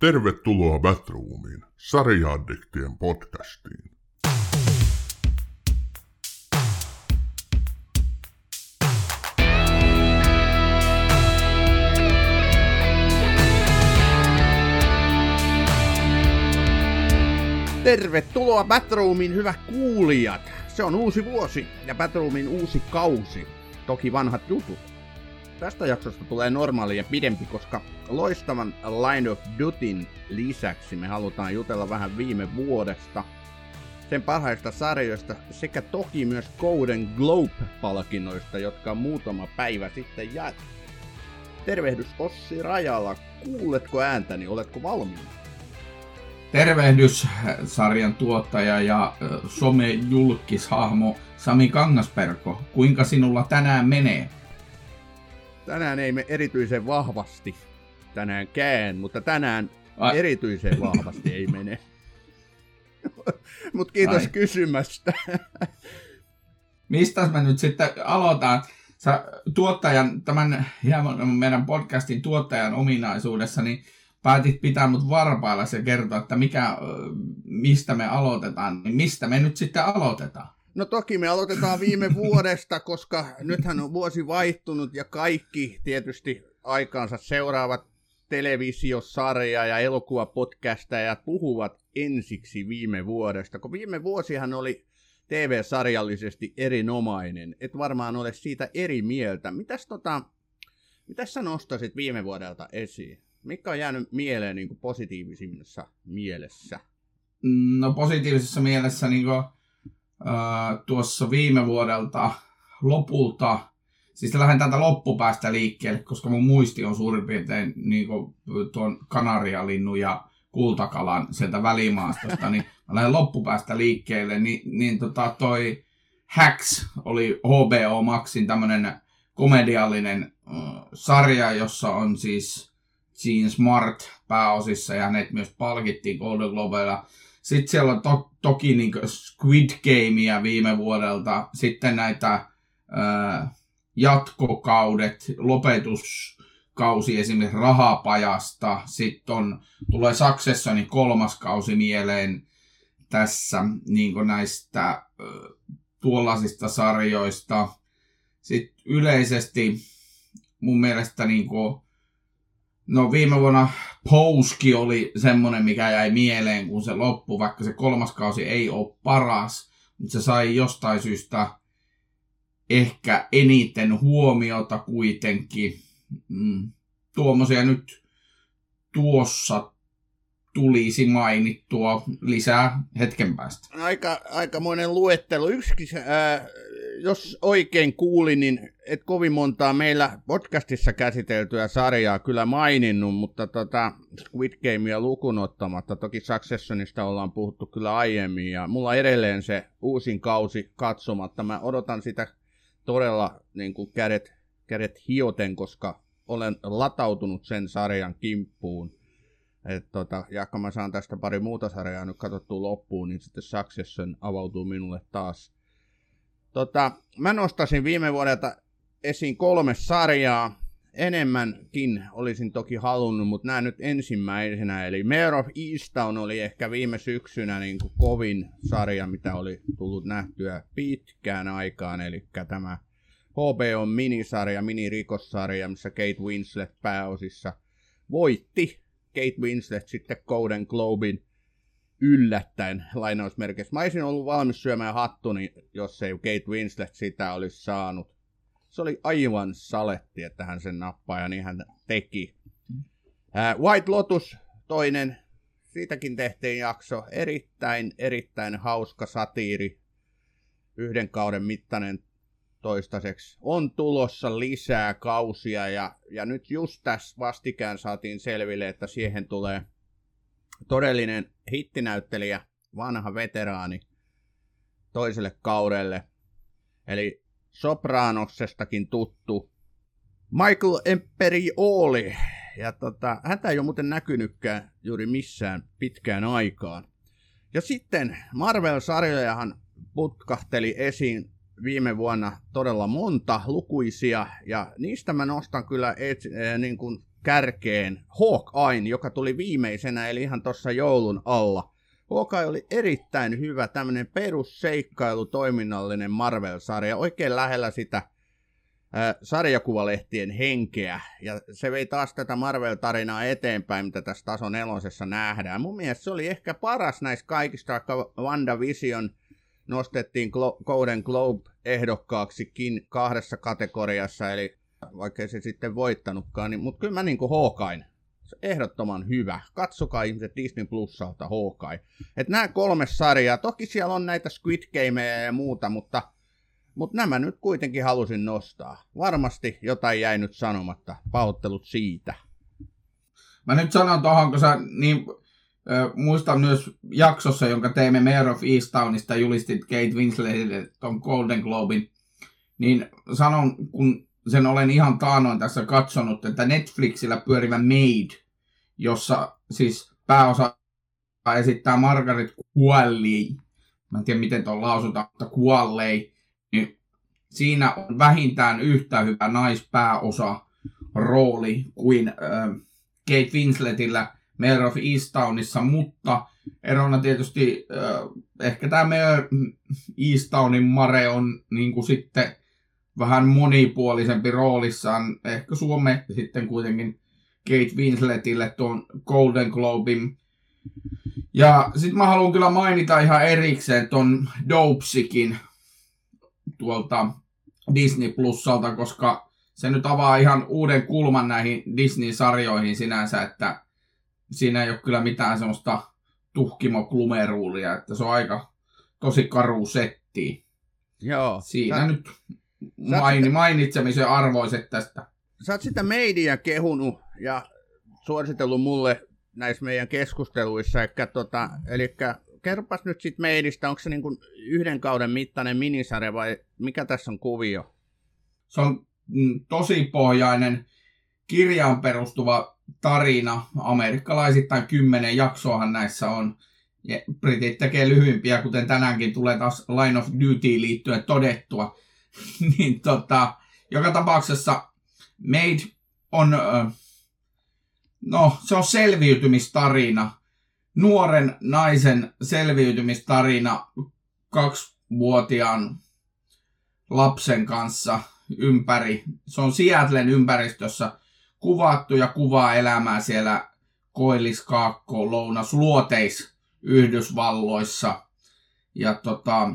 Tervetuloa Batroomiin, sarjaaddiktien podcastiin. Tervetuloa Batroomin hyvät kuulijat! Se on uusi vuosi ja Batroomin uusi kausi. Toki vanhat jutut. Tästä jaksosta tulee normaali ja pidempi, koska loistavan Line of Dutyn lisäksi me halutaan jutella vähän viime vuodesta, sen parhaista sarjoista sekä toki myös Golden Globe-palkinnoista, jotka muutama päivä sitten jaettu. Tervehdys Ossi Rajala, kuuletko ääntäni, oletko valmiina? Tervehdys sarjan tuottaja ja some-julkishahmo Sami Kangasperko. Kuinka sinulla tänään menee? Tänään ei me erityisen vahvasti tänäänkään, mutta tänään Ai. erityisen vahvasti ei mene. Mutta kiitos Ai. kysymästä. Mistä me nyt sitten aloitetaan? Sä tuottajan, tämän meidän podcastin tuottajan ominaisuudessa, niin päätit pitää mut varpailla ja kertoa, että mikä, mistä me aloitetaan, niin mistä me nyt sitten aloitetaan? No toki me aloitetaan viime vuodesta, koska nythän on vuosi vaihtunut ja kaikki tietysti aikaansa seuraavat televisiosarja ja ja puhuvat ensiksi viime vuodesta, kun viime vuosihan oli TV-sarjallisesti erinomainen. Et varmaan ole siitä eri mieltä. Mitäs, tota, mitäs sä nostasit viime vuodelta esiin? Mikä on jäänyt mieleen niin positiivisimmassa mielessä? No positiivisessa mielessä niin kuin, tuossa viime vuodelta lopulta, siis lähden täältä loppupäästä liikkeelle, koska mun muisti on suurin piirtein niin tuon kanarialinnun ja kultakalan sieltä välimaastosta, niin mä lähden loppupäästä liikkeelle, niin, niin tota toi Hacks oli HBO Maxin tämmönen komediallinen äh, sarja, jossa on siis Gene Smart pääosissa ja hänet myös palkittiin Golden Globella. Sitten siellä on to- toki niin Squid Gamea viime vuodelta, sitten näitä ää, jatkokaudet, lopetuskausi esimerkiksi Rahapajasta, sitten on, tulee Successionin kolmas kausi mieleen tässä niin näistä ää, tuollaisista sarjoista. Sitten yleisesti mun mielestä niin kuin, No viime vuonna Pouski oli semmonen, mikä jäi mieleen, kun se loppui, vaikka se kolmas kausi ei ole paras, mutta se sai jostain syystä ehkä eniten huomiota kuitenkin. Mm. Tuommoisia nyt tuossa tulisi mainittua lisää hetken päästä. Aika, aikamoinen luettelo. Yksi, äh, jos oikein kuulin, niin et kovin montaa meillä podcastissa käsiteltyä sarjaa kyllä maininnut, mutta tota, Squid Gamea lukuun ottamatta, toki Successionista ollaan puhuttu kyllä aiemmin, ja mulla edelleen se uusin kausi katsomatta. Mä odotan sitä todella niin kuin kädet, kädet hioten, koska olen latautunut sen sarjan kimppuun. Et tota, ja kun mä saan tästä pari muuta sarjaa nyt katsottua loppuun, niin sitten Succession avautuu minulle taas Tota, mä nostasin viime vuodelta esiin kolme sarjaa. Enemmänkin olisin toki halunnut, mutta nämä nyt ensimmäisenä. Eli Mayor of Easttown oli ehkä viime syksynä niin kuin kovin sarja, mitä oli tullut nähtyä pitkään aikaan. Eli tämä HBO minisarja, minirikossarja, missä Kate Winslet pääosissa voitti. Kate Winslet sitten Golden Globin yllättäen lainausmerkeissä. Mä olisin ollut valmis syömään hattuni, jos ei Kate Winslet sitä olisi saanut. Se oli aivan saletti, että hän sen nappaa ja niin hän teki. White Lotus, toinen, siitäkin tehtiin jakso. Erittäin, erittäin hauska satiiri. Yhden kauden mittainen toistaiseksi. On tulossa lisää kausia ja, ja nyt just tässä vastikään saatiin selville, että siihen tulee – todellinen hittinäyttelijä, vanha veteraani toiselle kaudelle. Eli Sopranoksestakin tuttu Michael Imperioli. Ja tota, häntä ei ole muuten näkynytkään juuri missään pitkään aikaan. Ja sitten Marvel-sarjojahan putkahteli esiin viime vuonna todella monta lukuisia, ja niistä mä nostan kyllä et, äh, niin kuin kärkeen Hawkeye, joka tuli viimeisenä, eli ihan tuossa joulun alla. Hawkeye oli erittäin hyvä, tämmöinen perusseikkailu, toiminnallinen Marvel-sarja, oikein lähellä sitä äh, sarjakuvalehtien henkeä. Ja se vei taas tätä Marvel-tarinaa eteenpäin, mitä tässä tason nelosessa nähdään. Mun mielestä se oli ehkä paras näistä kaikista, vaikka WandaVision nostettiin Golden Globe-ehdokkaaksikin kahdessa kategoriassa, eli vaikka se sitten voittanutkaan, niin, mutta kyllä mä niin kuin Hawkeye, se ehdottoman hyvä. Katsokaa ihmiset Disney Plusalta Hawkeye. Et nämä kolme sarjaa, toki siellä on näitä Squid Gameja ja muuta, mutta, mutta nämä nyt kuitenkin halusin nostaa. Varmasti jotain jäi nyt sanomatta. Pahoittelut siitä. Mä nyt sanon tuohon, kun sä niin muistan myös jaksossa, jonka teimme Mayor of Easttownista, julistit Kate Winsletille ton Golden Globin, niin sanon, kun sen olen ihan taanoin tässä katsonut, että Netflixillä pyörivä Made, jossa siis pääosa esittää Margaret Qualley, mä en tiedä miten tuon lausutaan, mutta Qualley, niin siinä on vähintään yhtä hyvä naispääosa rooli kuin äh, Kate Winsletillä Mayor of Easttownissa, mutta erona tietysti äh, ehkä tämä Mayor Easttownin Mare on niin kuin sitten vähän monipuolisempi roolissaan. Ehkä Suome sitten kuitenkin Kate Winsletille tuon Golden Globin. Ja sitten mä haluan kyllä mainita ihan erikseen ton Dopesikin tuolta Disney Plusalta, koska se nyt avaa ihan uuden kulman näihin Disney-sarjoihin sinänsä, että siinä ei ole kyllä mitään semmoista tuhkimo-klumeruulia, että se on aika tosi karu setti. Joo. Siinä sä... nyt maini, mainitsemisen arvoiset tästä. Sä oot sitä meidiä kehunut ja suositellut mulle näissä meidän keskusteluissa. Eli, tota, eli kerropas nyt sit meidistä, onko se niin kuin yhden kauden mittainen minisarja vai mikä tässä on kuvio? Se on mm, tosi pohjainen kirjaan perustuva tarina. Amerikkalaisittain kymmenen jaksoahan näissä on. Ja Britit tekee lyhyimpiä, kuten tänäänkin tulee taas Line of Duty liittyen todettua. niin tota, joka tapauksessa Made on, no se on selviytymistarina. Nuoren naisen selviytymistarina kaksivuotiaan lapsen kanssa ympäri. Se on Seattlen ympäristössä kuvattu ja kuvaa elämää siellä Koillis, Kaakko, Lounas, Luoteis Yhdysvalloissa. Ja tota,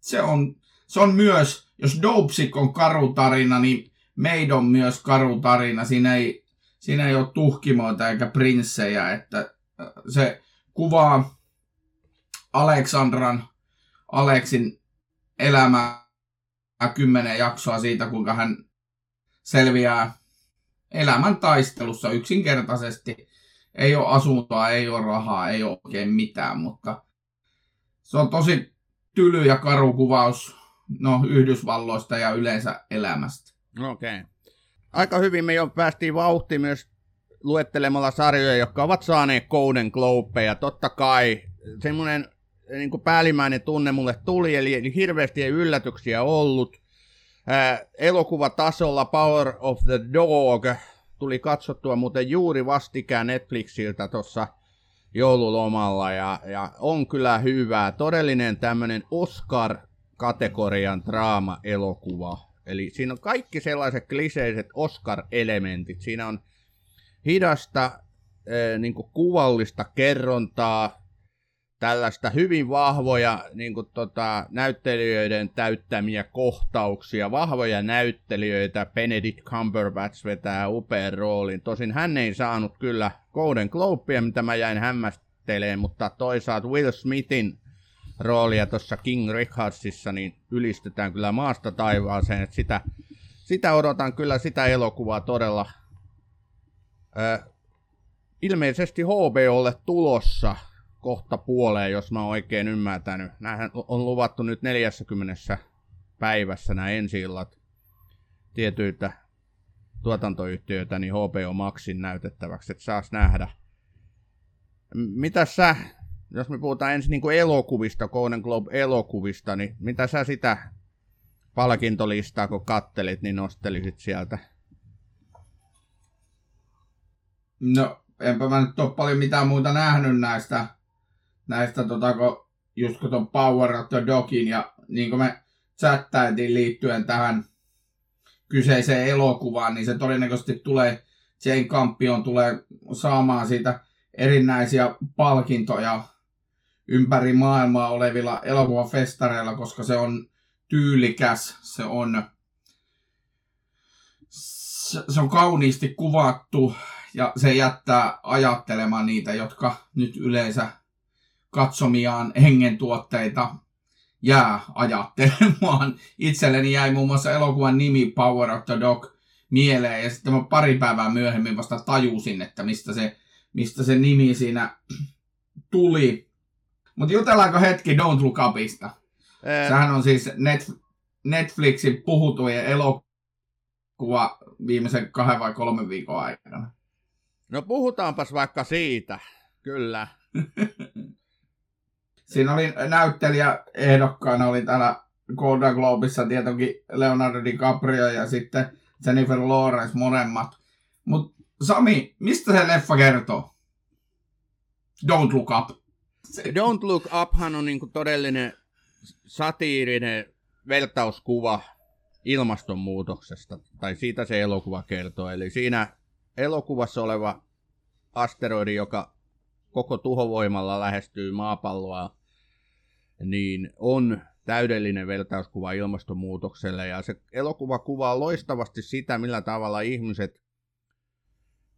se on se on myös, jos Dopesick on karutarina, niin Maid on myös karutarina. Siinä ei, siinä ei ole tuhkimoita eikä prinssejä, että äh, se kuvaa Aleksandran, Aleksin elämää kymmenen jaksoa siitä, kuinka hän selviää elämän taistelussa yksinkertaisesti. Ei ole asuntoa, ei ole rahaa, ei ole oikein mitään, mutta se on tosi tyly ja karu kuvaus no, Yhdysvalloista ja yleensä elämästä. Okei. Okay. Aika hyvin me jo päästiin vauhtiin myös luettelemalla sarjoja, jotka ovat saaneet Golden Globeja. Totta kai semmoinen niin kuin päällimmäinen tunne mulle tuli, eli hirveästi ei yllätyksiä ollut. Ää, elokuvatasolla Power of the Dog tuli katsottua muuten juuri vastikään Netflixiltä tuossa joululomalla ja, ja on kyllä hyvää. Todellinen tämmöinen Oscar kategorian draama-elokuva. Eli siinä on kaikki sellaiset kliseiset Oscar-elementit. Siinä on hidasta niin kuvallista kerrontaa, tällaista hyvin vahvoja niin kuin, tota, näyttelijöiden täyttämiä kohtauksia, vahvoja näyttelijöitä. Benedict Cumberbatch vetää upean roolin. Tosin hän ei saanut kyllä Golden Globea, mitä mä jäin hämmästelemään, mutta toisaalta Will Smithin roolia tuossa King Richardsissa, niin ylistetään kyllä maasta taivaaseen. Että sitä, sitä odotan kyllä sitä elokuvaa todella. Ö, ilmeisesti HBOlle tulossa kohta puoleen, jos mä oon oikein ymmärtänyt. Nämähän on luvattu nyt 40 päivässä nämä ensi illat tietyiltä tuotantoyhtiöitä niin HBO Maxin näytettäväksi, että saas nähdä. Mitä sä jos me puhutaan ensin niin kuin elokuvista, Golden Globe-elokuvista, niin mitä sä sitä palkintolistaa, kun kattelit, niin nostelisit sieltä? No, enpä mä nyt ole paljon mitään muuta nähnyt näistä, näistä tota, kun, just kun ton Power of the Dogin ja niin kuin me chattailtiin liittyen tähän kyseiseen elokuvaan, niin se todennäköisesti tulee, Jane Campion tulee saamaan siitä erinäisiä palkintoja ympäri maailmaa olevilla elokuvafestareilla, koska se on tyylikäs, se on, se on kauniisti kuvattu ja se jättää ajattelemaan niitä, jotka nyt yleensä katsomiaan hengentuotteita jää ajattelemaan. Itselleni jäi muun muassa elokuvan nimi Power of the Dog mieleen ja sitten mä pari päivää myöhemmin vasta tajusin, että mistä se, mistä se nimi siinä tuli. Mutta jutellaanko hetki Don't Look Upista? Ää... Sehän on siis Net, Netflixin puhutujen elokuva viimeisen kahden vai kolmen viikon aikana. No puhutaanpas vaikka siitä, kyllä. Siinä oli näyttelijä ehdokkaana, oli täällä Golden Globissa tietenkin Leonardo DiCaprio ja sitten Jennifer Lawrence molemmat. Mutta Sami, mistä se leffa kertoo? Don't Look Up. Don't Look Uphan on niinku todellinen satiirinen veltauskuva ilmastonmuutoksesta, tai siitä se elokuva kertoo. Eli siinä elokuvassa oleva asteroidi, joka koko tuhovoimalla lähestyy maapalloa, niin on täydellinen vertauskuva ilmastonmuutokselle. Ja se elokuva kuvaa loistavasti sitä, millä tavalla ihmiset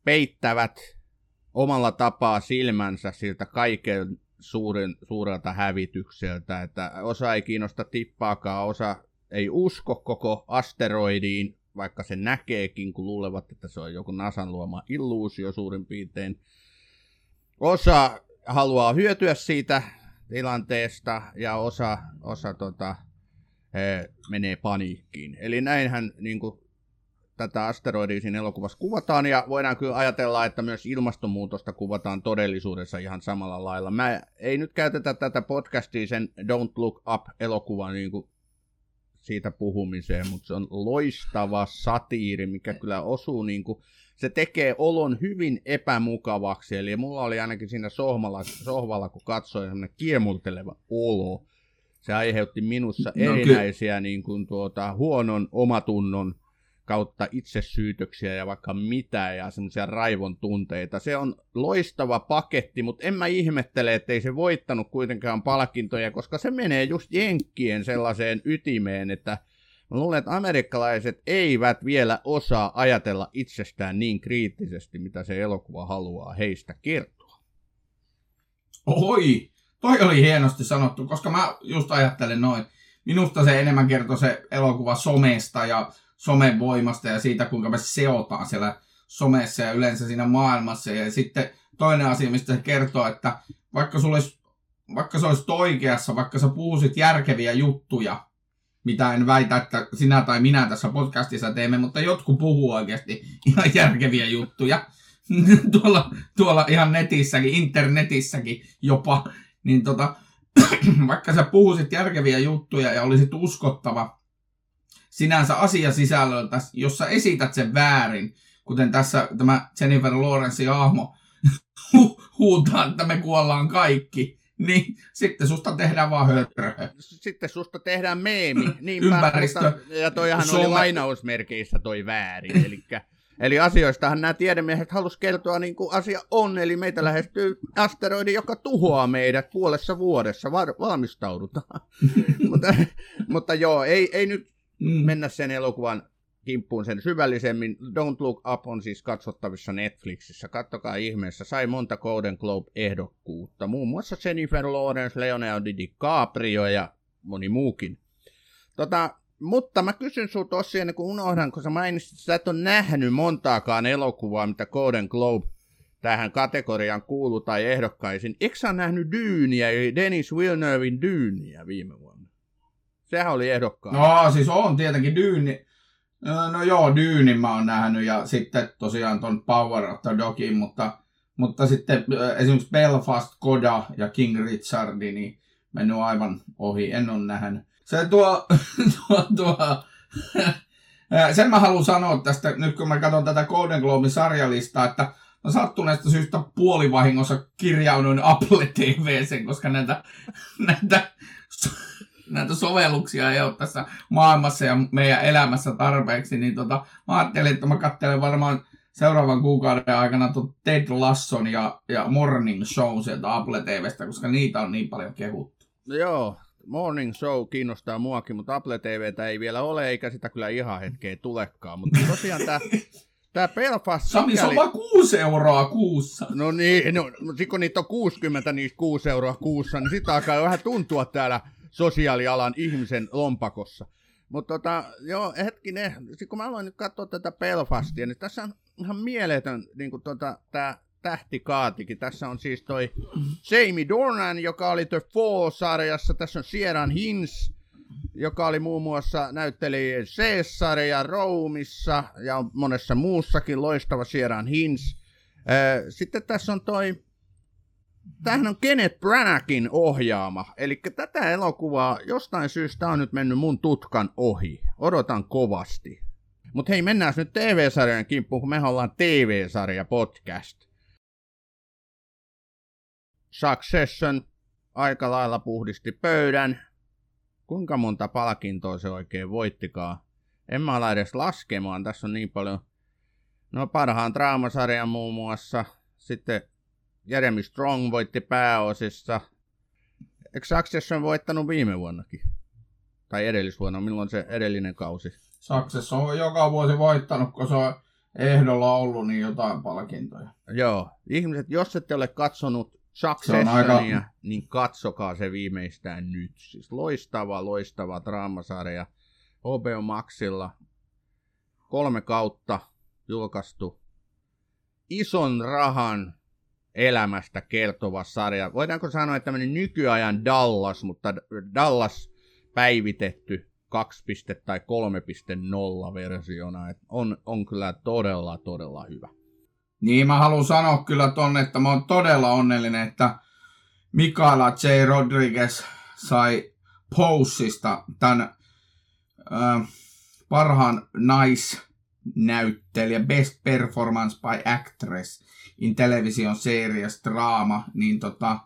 peittävät omalla tapaa silmänsä siltä kaiken suuren, suurelta hävitykseltä, että osa ei kiinnosta tippaakaan, osa ei usko koko asteroidiin, vaikka se näkeekin, kun luulevat, että se on joku NASAn luoma illuusio suurin piirtein. Osa haluaa hyötyä siitä tilanteesta ja osa, osa tota, he, menee paniikkiin. Eli näinhän niin kuin, tätä asteroidia siinä elokuvassa kuvataan, ja voidaan kyllä ajatella, että myös ilmastonmuutosta kuvataan todellisuudessa ihan samalla lailla. Mä ei nyt käytetä tätä podcastia sen Don't Look Up-elokuvan niin kuin siitä puhumiseen, mutta se on loistava satiiri, mikä kyllä osuu niin kuin, se tekee olon hyvin epämukavaksi, eli mulla oli ainakin siinä sohvalla, sohvalla kun katsoin semmoinen kiemurteleva olo. Se aiheutti minussa no, erinäisiä niin kuin, tuota, huonon omatunnon kautta itsesyytöksiä ja vaikka mitä ja semmoisia raivon tunteita. Se on loistava paketti, mutta en mä ihmettele, ettei se voittanut kuitenkaan palkintoja, koska se menee just jenkkien sellaiseen ytimeen, että mä luulen, että amerikkalaiset eivät vielä osaa ajatella itsestään niin kriittisesti, mitä se elokuva haluaa heistä kertoa. Oi, toi oli hienosti sanottu, koska mä just ajattelen noin. Minusta se enemmän kertoo se elokuva somesta ja somen voimasta ja siitä, kuinka me seotaan siellä somessa ja yleensä siinä maailmassa. Ja sitten toinen asia, mistä se kertoo, että vaikka, sulla olisi, vaikka se olisi oikeassa, vaikka sä puhuisit järkeviä juttuja, mitä en väitä, että sinä tai minä tässä podcastissa teemme, mutta jotkut puhuu oikeasti ihan järkeviä juttuja. tuolla, tuolla ihan netissäkin, internetissäkin jopa. Niin tota, vaikka sä puhuisit järkeviä juttuja ja olisit uskottava, sinänsä asiasisällöltä, jos sä esität sen väärin, kuten tässä tämä Jennifer Lawrence hahmo hu- huutaa, että me kuollaan kaikki, niin sitten susta tehdään vaan hötrö. Sitten susta tehdään meemi. Niin Ympäristö. Mutta, ja toihan Some... oli lainausmerkeissä toi väärin. Elikkä, eli asioistahan nämä tiedemiehet halusivat kertoa niin kuin asia on. Eli meitä lähestyy asteroidi, joka tuhoaa meidät puolessa vuodessa. Var- valmistaudutaan. mutta, mutta joo, ei, ei nyt mm. mennä sen elokuvan kimppuun sen syvällisemmin. Don't Look Up on siis katsottavissa Netflixissä. Kattokaa ihmeessä. Sai monta Golden Globe-ehdokkuutta. Muun muassa Jennifer Lawrence, Leonardo DiCaprio ja moni muukin. Tota, mutta mä kysyn sinulta tosiaan, ennen kuin unohdan, kun sä mainitsit, että sä et ole nähnyt montaakaan elokuvaa, mitä Golden Globe tähän kategoriaan kuuluu tai ehdokkaisin. Eikö sä nähnyt Dyyniä, eli Dennis Villeneuvein Dyyniä viime vuonna? Sehän oli ehdokkaan. No siis on tietenkin Dyyni. No joo, Dyynin mä oon nähnyt ja sitten tosiaan ton Power of the Dogin, mutta, mutta sitten esimerkiksi Belfast, Koda ja King Richard, niin mennyt aivan ohi, en ole nähnyt. Se tuo, tuo, tuo sen mä haluan sanoa tästä, nyt kun mä katson tätä Golden Globein sarjalistaa, että no sattuneesta syystä puolivahingossa kirjauduin Apple TV:seen, koska näitä, näitä, näitä sovelluksia ei ole tässä maailmassa ja meidän elämässä tarpeeksi, niin tota, mä ajattelin, että mä katselen varmaan seuraavan kuukauden aikana Ted Lasson ja, ja Morning Show sieltä Apple TVstä, koska niitä on niin paljon kehuttu. No joo, Morning Show kiinnostaa muakin, mutta Apple TVtä ei vielä ole, eikä sitä kyllä ihan hetkeä tulekaan. Mutta tosiaan tämä Tämä Belfast... Sami, se on vaan 6 euroa kuussa. No niin, no, kun niitä on 60 niistä 6 euroa kuussa, niin sitä alkaa vähän tuntua täällä sosiaalialan ihmisen lompakossa. Mutta tota, joo, hetkinen, sitten kun mä aloin nyt katsoa tätä Belfastia, niin tässä on ihan mieletön niin tota, tämä tähtikaatikin. Tässä on siis toi Jamie Dornan, joka oli The Fall-sarjassa. Tässä on Sieran Hins, joka oli muun muassa näytteli Caesaria Roomissa ja monessa muussakin loistava Sieran Hins. Sitten tässä on toi, tämähän on Kenneth Branakin ohjaama, eli tätä elokuvaa jostain syystä on nyt mennyt mun tutkan ohi. Odotan kovasti. Mutta hei, mennään nyt TV-sarjan kimppuun, kun me ollaan TV-sarja podcast. Succession aika lailla puhdisti pöydän. Kuinka monta palkintoa se oikein voittikaan? En mä ala edes laskemaan, tässä on niin paljon. No parhaan draamasarjan muun muassa. Sitten Jeremy Strong voitti pääosissa. Eikö Succession voittanut viime vuonnakin? Tai edellisvuonna, milloin se edellinen kausi? Succession on joka vuosi voittanut, kun se on ehdolla ollut niin jotain palkintoja. Joo. Ihmiset, jos ette ole katsonut Successionia, aika... niin katsokaa se viimeistään nyt. Siis loistava, loistava draamasarja. HBO Maxilla kolme kautta julkaistu ison rahan elämästä kertova sarja. Voidaanko sanoa, että tämmöinen nykyajan Dallas, mutta Dallas päivitetty 2. tai 3.0 versiona. Et on, on kyllä todella, todella hyvä. Niin, mä haluan sanoa kyllä tonne, että mä oon todella onnellinen, että Mikaela J. Rodriguez sai Posesta tämän äh, parhaan naisnäyttelijä Best Performance by Actress in Television Series Drama, niin tota,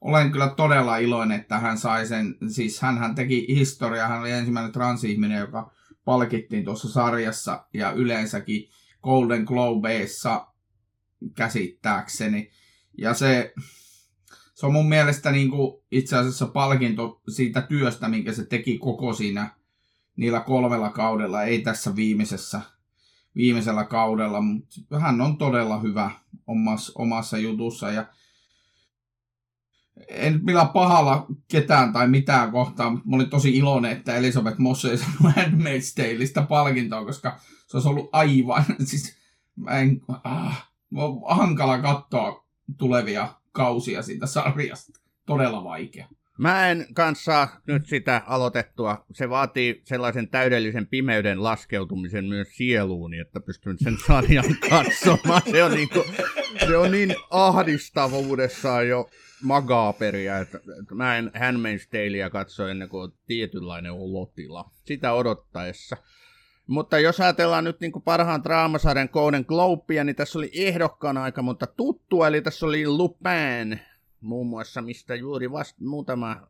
olen kyllä todella iloinen, että hän sai sen, siis hän teki historiaa, hän oli ensimmäinen transihminen, joka palkittiin tuossa sarjassa ja yleensäkin Golden Globeissa käsittääkseni. Ja se, se on mun mielestä niin kuin itse asiassa palkinto siitä työstä, minkä se teki koko siinä niillä kolmella kaudella, ei tässä viimeisessä, viimeisellä kaudella, mutta hän on todella hyvä omassa, omassa jutussa ja en millä pahalla ketään tai mitään kohtaa, mutta mä olin tosi iloinen, että Elisabeth Moss ei saanut Handmaid's Taleista palkintoa, koska se olisi ollut aivan, siis mä en, ah, hankala katsoa tulevia kausia siitä sarjasta. Todella vaikea. Mä en kanssa nyt sitä aloitettua. Se vaatii sellaisen täydellisen pimeyden laskeutumisen myös sieluuni, että pystyn sen sarjan katsomaan. Se on niin, kuin, se on niin ahdistavuudessaan jo magaaperia, että mä en Handmaid's Taleä katso ennen kuin tietynlainen olotila. Sitä odottaessa. Mutta jos ajatellaan nyt niin kuin parhaan draamasarjan Golden Globea, niin tässä oli ehdokkaana aika monta tuttua, eli tässä oli Lupin, muun muassa, mistä juuri vasta muutama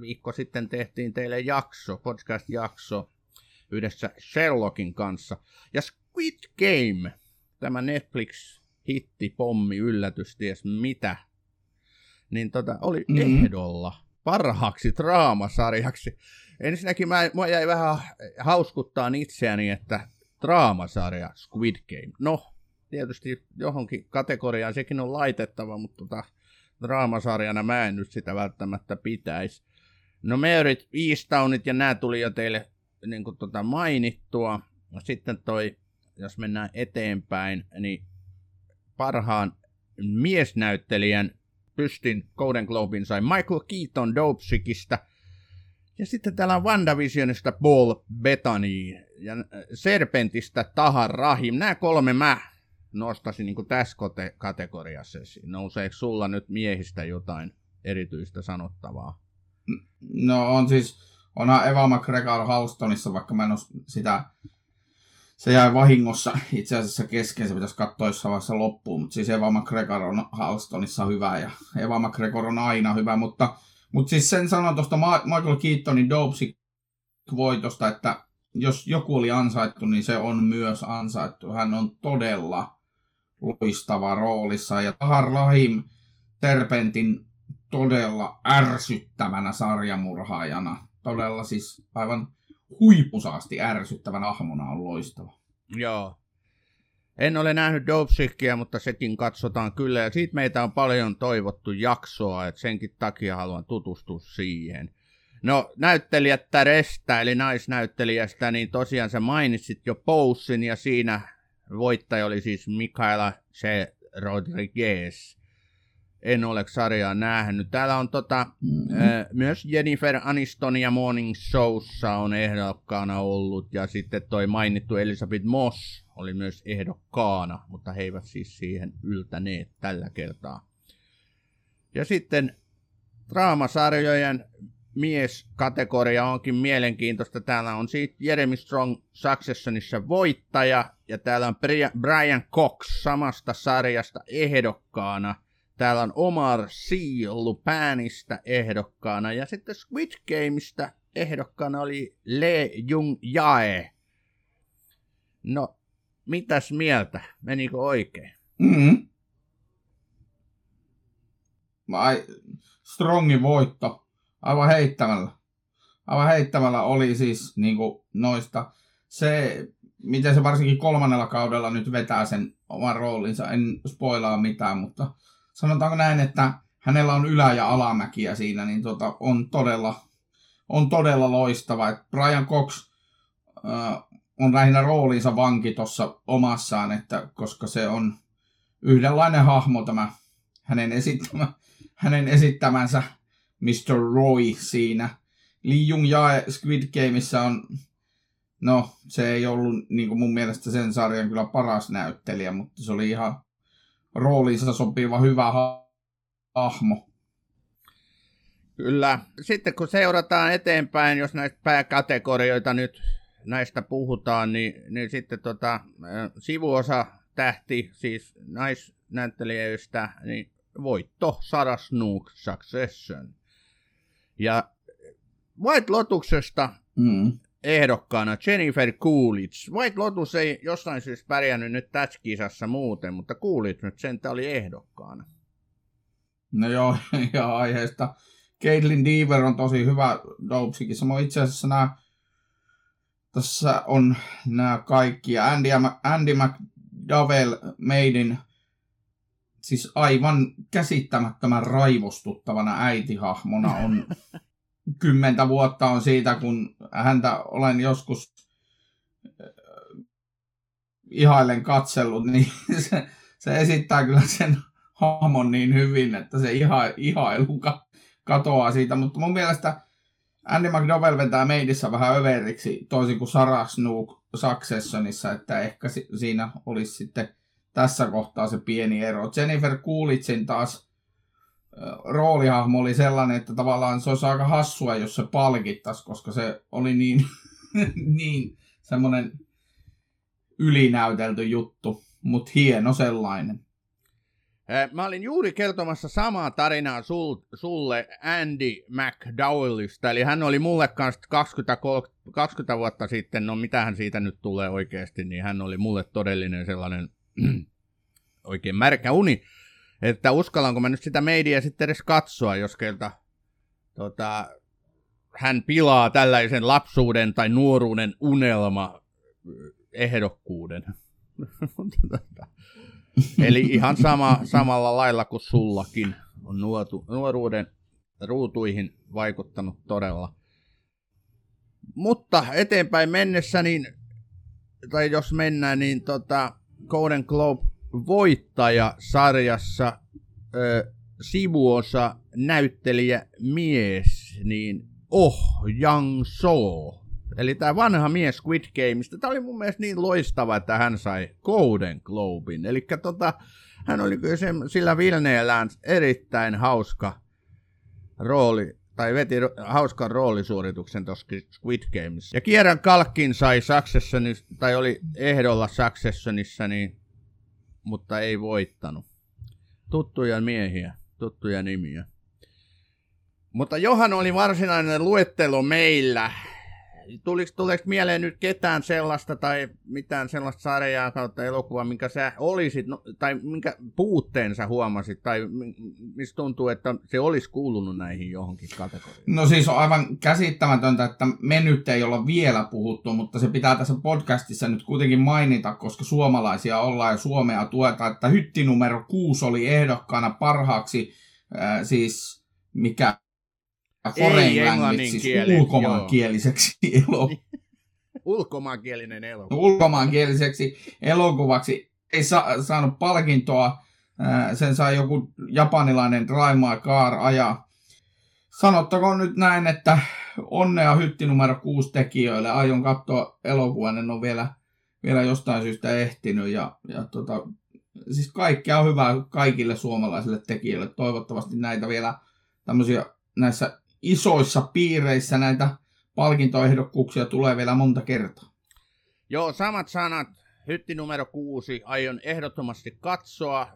viikko sitten tehtiin teille jakso, podcast-jakso yhdessä Sherlockin kanssa. Ja Squid Game, tämä Netflix-hitti, pommi, yllätys, ties mitä, niin tota, oli mm-hmm. ehdolla parhaaksi draamasarjaksi. Ensinnäkin mä, mä jäi vähän hauskuttaa itseäni, että draamasarja Squid Game. No, tietysti johonkin kategoriaan sekin on laitettava, mutta tota, draamasarjana mä en nyt sitä välttämättä pitäisi. No Merit Eastownit ja nämä tuli jo teille niin kuin tota mainittua. Sitten toi, jos mennään eteenpäin, niin parhaan miesnäyttelijän pystin Golden Globin sai Michael Keaton Dopesickista – ja sitten täällä on WandaVisionista Paul Bettany ja Serpentistä Tahar Rahim. Nämä kolme mä nostasin niin tässä kategoriassa. Nouseeko sulla nyt miehistä jotain erityistä sanottavaa? No on siis, onhan Eva McGregor Halstonissa, vaikka mä en sitä, se jäi vahingossa itse asiassa kesken, se pitäisi katsoa jossain vaiheessa loppuun, mutta siis Eva McGregor on Halstonissa hyvä ja Eva McGregor on aina hyvä, mutta, mutta siis sen sanon tuosta Michael Keatonin Dopesick voitosta, että jos joku oli ansaittu, niin se on myös ansaittu. Hän on todella loistava roolissa ja Tahar Lahim Terpentin todella ärsyttävänä sarjamurhaajana. Todella siis aivan huipusaasti ärsyttävän ahmona on loistava. Joo. En ole nähnyt Dopesickia, mutta sekin katsotaan kyllä. Ja siitä meitä on paljon toivottu jaksoa, että senkin takia haluan tutustua siihen. No, näyttelijättä Restä, eli naisnäyttelijästä, niin tosiaan sä mainitsit jo Poussin, ja siinä voittaja oli siis Mikaela C. Rodriguez. En ole sarjaa nähnyt. Täällä on tota, mm-hmm. myös Jennifer Aniston ja Morning Showssa on ehdokkaana ollut, ja sitten toi mainittu Elisabeth Moss oli myös ehdokkaana, mutta he eivät siis siihen yltäneet tällä kertaa. Ja sitten draamasarjojen mieskategoria onkin mielenkiintoista. Täällä on siitä Jeremy Strong Successionissa voittaja, ja täällä on Brian Cox samasta sarjasta ehdokkaana. Täällä on Omar C. Lupinista ehdokkaana, ja sitten Squid Gameista ehdokkaana oli Le Jung Jae. No, mitäs mieltä? Menikö oikein? Mm-hmm. Vai Strongin voitto aivan heittämällä. Aivan heittämällä oli siis niin kuin noista se, miten se varsinkin kolmannella kaudella nyt vetää sen oman roolinsa. En spoilaa mitään, mutta sanotaanko näin, että hänellä on ylä- ja alamäkiä siinä, niin tota, on, todella, on todella loistava. Et Brian Cox äh, on lähinnä roolinsa vanki tuossa omassaan, että koska se on yhdenlainen hahmo tämä hänen, esittämä, hänen esittämänsä Mr. Roy siinä. Lee Jung Jae Squid Gameissa on, no se ei ollut niin kuin mun mielestä sen sarjan kyllä paras näyttelijä, mutta se oli ihan rooliinsa sopiva hyvä hahmo. Kyllä. Sitten kun seurataan eteenpäin, jos näistä pääkategorioita nyt näistä puhutaan, niin, niin sitten tota, sivuosa tähti, siis naisnäyttelijöistä, niin voitto Sarah Snook Succession. Ja White Lotuksesta mm. Ehdokkaana Jennifer Coolidge. White Lotus ei jostain syystä pärjännyt nyt tässä kisassa muuten, mutta Coolidge nyt sen oli ehdokkaana. No joo, ja aiheesta. Caitlin Deaver on tosi hyvä Dopesikin. Samoin itse asiassa nämä, tässä on nämä kaikki. Andy, Andy McDowell Maiden siis aivan käsittämättömän raivostuttavana äitihahmona on kymmentä vuotta on siitä, kun häntä olen joskus äh, ihailen katsellut, niin se, se esittää kyllä sen hahmon niin hyvin, että se iha, ihailu katoaa siitä. Mutta mun mielestä Andy McDowell vetää meidissä vähän överiksi, toisin kuin Sarah Snook Successionissa, että ehkä siinä olisi sitten tässä kohtaa se pieni ero. Jennifer Coolidgein taas roolihahmo oli sellainen, että tavallaan se olisi aika hassua, jos se palkittaisi, koska se oli niin, niin semmoinen ylinäytelty juttu, mutta hieno sellainen. Mä olin juuri kertomassa samaa tarinaa sul, sulle Andy McDowellista, eli hän oli mulle kanssa 20, 20 vuotta sitten, no mitähän siitä nyt tulee oikeasti, niin hän oli mulle todellinen sellainen oikein märkä uni, että uskallanko mä nyt sitä meidiä sitten edes katsoa, jos kelta tota, hän pilaa tällaisen lapsuuden tai nuoruuden unelma ehdokkuuden. Eli ihan sama, samalla lailla kuin sullakin on nuotu, nuoruuden ruutuihin vaikuttanut todella. Mutta eteenpäin mennessä, niin, tai jos mennään, niin tota, Golden Globe voittaja sarjassa ö, sivuosa näyttelijä mies, niin Oh Young So. Eli tämä vanha mies Squid Gameista. Tämä oli mun mielestä niin loistava, että hän sai Golden Globin. Eli tota, hän oli kyllä se, sillä Vilneellään erittäin hauska rooli tai veti hauskan roolisuorituksen tuossa Squid Games. Ja Kieran Kalkkin sai Successionissa, tai oli ehdolla Successionissa, niin, mutta ei voittanut. Tuttuja miehiä, tuttuja nimiä. Mutta Johan oli varsinainen luettelo meillä tuliko, tuleeko mieleen nyt ketään sellaista tai mitään sellaista sarjaa kautta elokuvaa, minkä sä olisit, no, tai minkä puutteen sä huomasit, tai mistä tuntuu, että se olisi kuulunut näihin johonkin kategoriaan? No siis on aivan käsittämätöntä, että me nyt ei olla vielä puhuttu, mutta se pitää tässä podcastissa nyt kuitenkin mainita, koska suomalaisia ollaan ja Suomea tuetaan, että hytti numero 6 oli ehdokkaana parhaaksi, äh, siis mikä foreign language, siis ulkomaankieliseksi elokuvaksi. Ulkomaankielinen elokuva. Ulkomaankieliseksi elokuvaksi. Ei sa- saanut palkintoa. Sen sai joku japanilainen Raima Kaar ajaa. Sanottakoon nyt näin, että onnea hytti numero 6 tekijöille. Aion katsoa elokuvan, en ole vielä, vielä jostain syystä ehtinyt. Ja, ja tota, siis kaikkea on hyvää kaikille suomalaisille tekijöille. Toivottavasti näitä vielä tämmöisiä näissä isoissa piireissä näitä palkintoehdokkuuksia tulee vielä monta kertaa. Joo, samat sanat. Hytti numero kuusi. Aion ehdottomasti katsoa.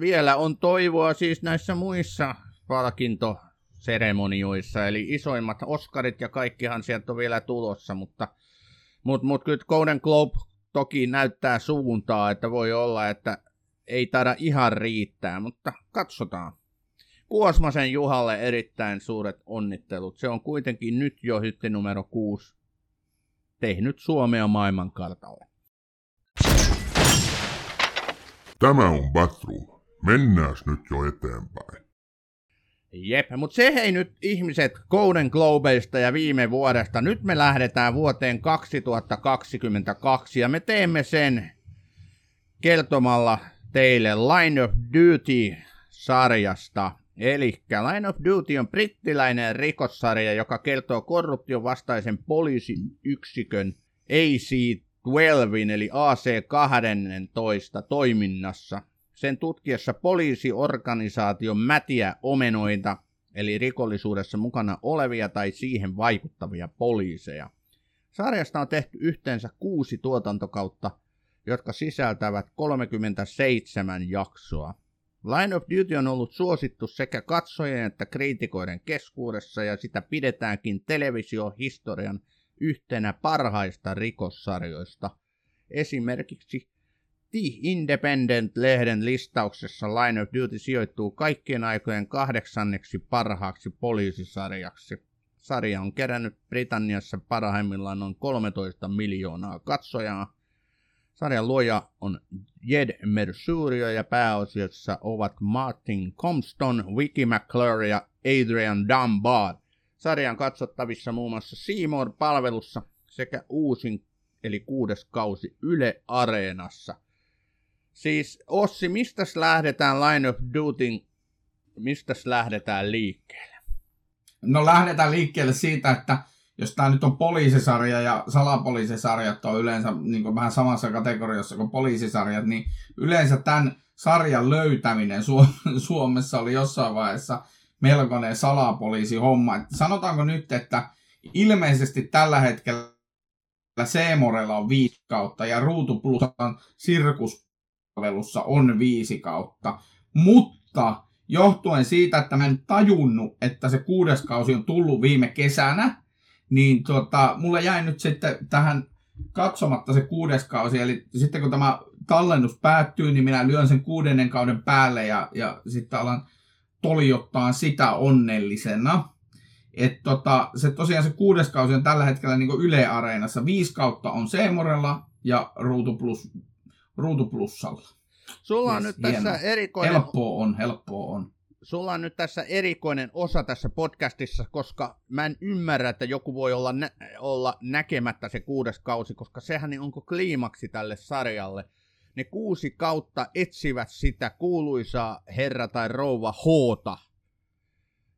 Vielä on toivoa siis näissä muissa palkintoseremonioissa, eli isoimmat Oscarit ja kaikkihan sieltä on vielä tulossa, mutta mut, mut kyllä Golden Globe toki näyttää suuntaa, että voi olla, että ei taida ihan riittää, mutta katsotaan. Kuosmasen Juhalle erittäin suuret onnittelut. Se on kuitenkin nyt jo hytti numero 6 tehnyt Suomea maailmankartalle. Tämä on Batroom. Mennääs nyt jo eteenpäin. Jep, mutta se hei nyt ihmiset Golden Globeista ja viime vuodesta. Nyt me lähdetään vuoteen 2022 ja me teemme sen kertomalla teille Line of Duty-sarjasta. Eli Line of Duty on brittiläinen rikossarja, joka kertoo korruption vastaisen poliisiyksikön AC-12 eli AC-12 toiminnassa. Sen tutkiessa poliisiorganisaation mätiä omenoita, eli rikollisuudessa mukana olevia tai siihen vaikuttavia poliiseja. Sarjasta on tehty yhteensä kuusi tuotantokautta, jotka sisältävät 37 jaksoa. Line of Duty on ollut suosittu sekä katsojien että kriitikoiden keskuudessa ja sitä pidetäänkin televisiohistorian yhtenä parhaista rikossarjoista. Esimerkiksi The Independent-lehden listauksessa Line of Duty sijoittuu kaikkien aikojen kahdeksanneksi parhaaksi poliisisarjaksi. Sarja on kerännyt Britanniassa parhaimmillaan noin 13 miljoonaa katsojaa, Sarjan luoja on Jed Mersurio ja pääosiossa ovat Martin Comston, Vicky McClure ja Adrian Dunbar. Sarjan katsottavissa muun muassa Seymour-palvelussa sekä uusin eli kuudes kausi Yle Areenassa. Siis Ossi, mistä lähdetään Line of Duty, mistä lähdetään liikkeelle? No lähdetään liikkeelle siitä, että jos tämä nyt on poliisisarja ja salapoliisisarjat on yleensä niin vähän samassa kategoriassa kuin poliisisarjat, niin yleensä tämän sarjan löytäminen Suomessa oli jossain vaiheessa melkoinen salapoliisihomma. Et sanotaanko nyt, että ilmeisesti tällä hetkellä Seemorella on viisi kautta ja Ruutu Plusan sirkuspalvelussa on viisi kautta. Mutta johtuen siitä, että mä en tajunnut, että se kuudes kausi on tullut viime kesänä, niin tota, mulla jäi nyt sitten tähän katsomatta se kuudes kausi, eli sitten kun tämä tallennus päättyy, niin minä lyön sen kuudennen kauden päälle ja, ja sitten alan toljottaa sitä onnellisena. Et tota, se tosiaan se kuudes kausi on tällä hetkellä niin Yle Areenassa. Viisi kautta on Seemorella ja Ruutu, Plus, Ruutu Plussalla. Sulla on yes, nyt hieno. tässä erikoinen... Helppoa on, helppoa on sulla on nyt tässä erikoinen osa tässä podcastissa, koska mä en ymmärrä, että joku voi olla, nä- olla näkemättä se kuudes kausi, koska sehän onko kliimaksi tälle sarjalle. Ne kuusi kautta etsivät sitä kuuluisaa herra tai rouva Hoota.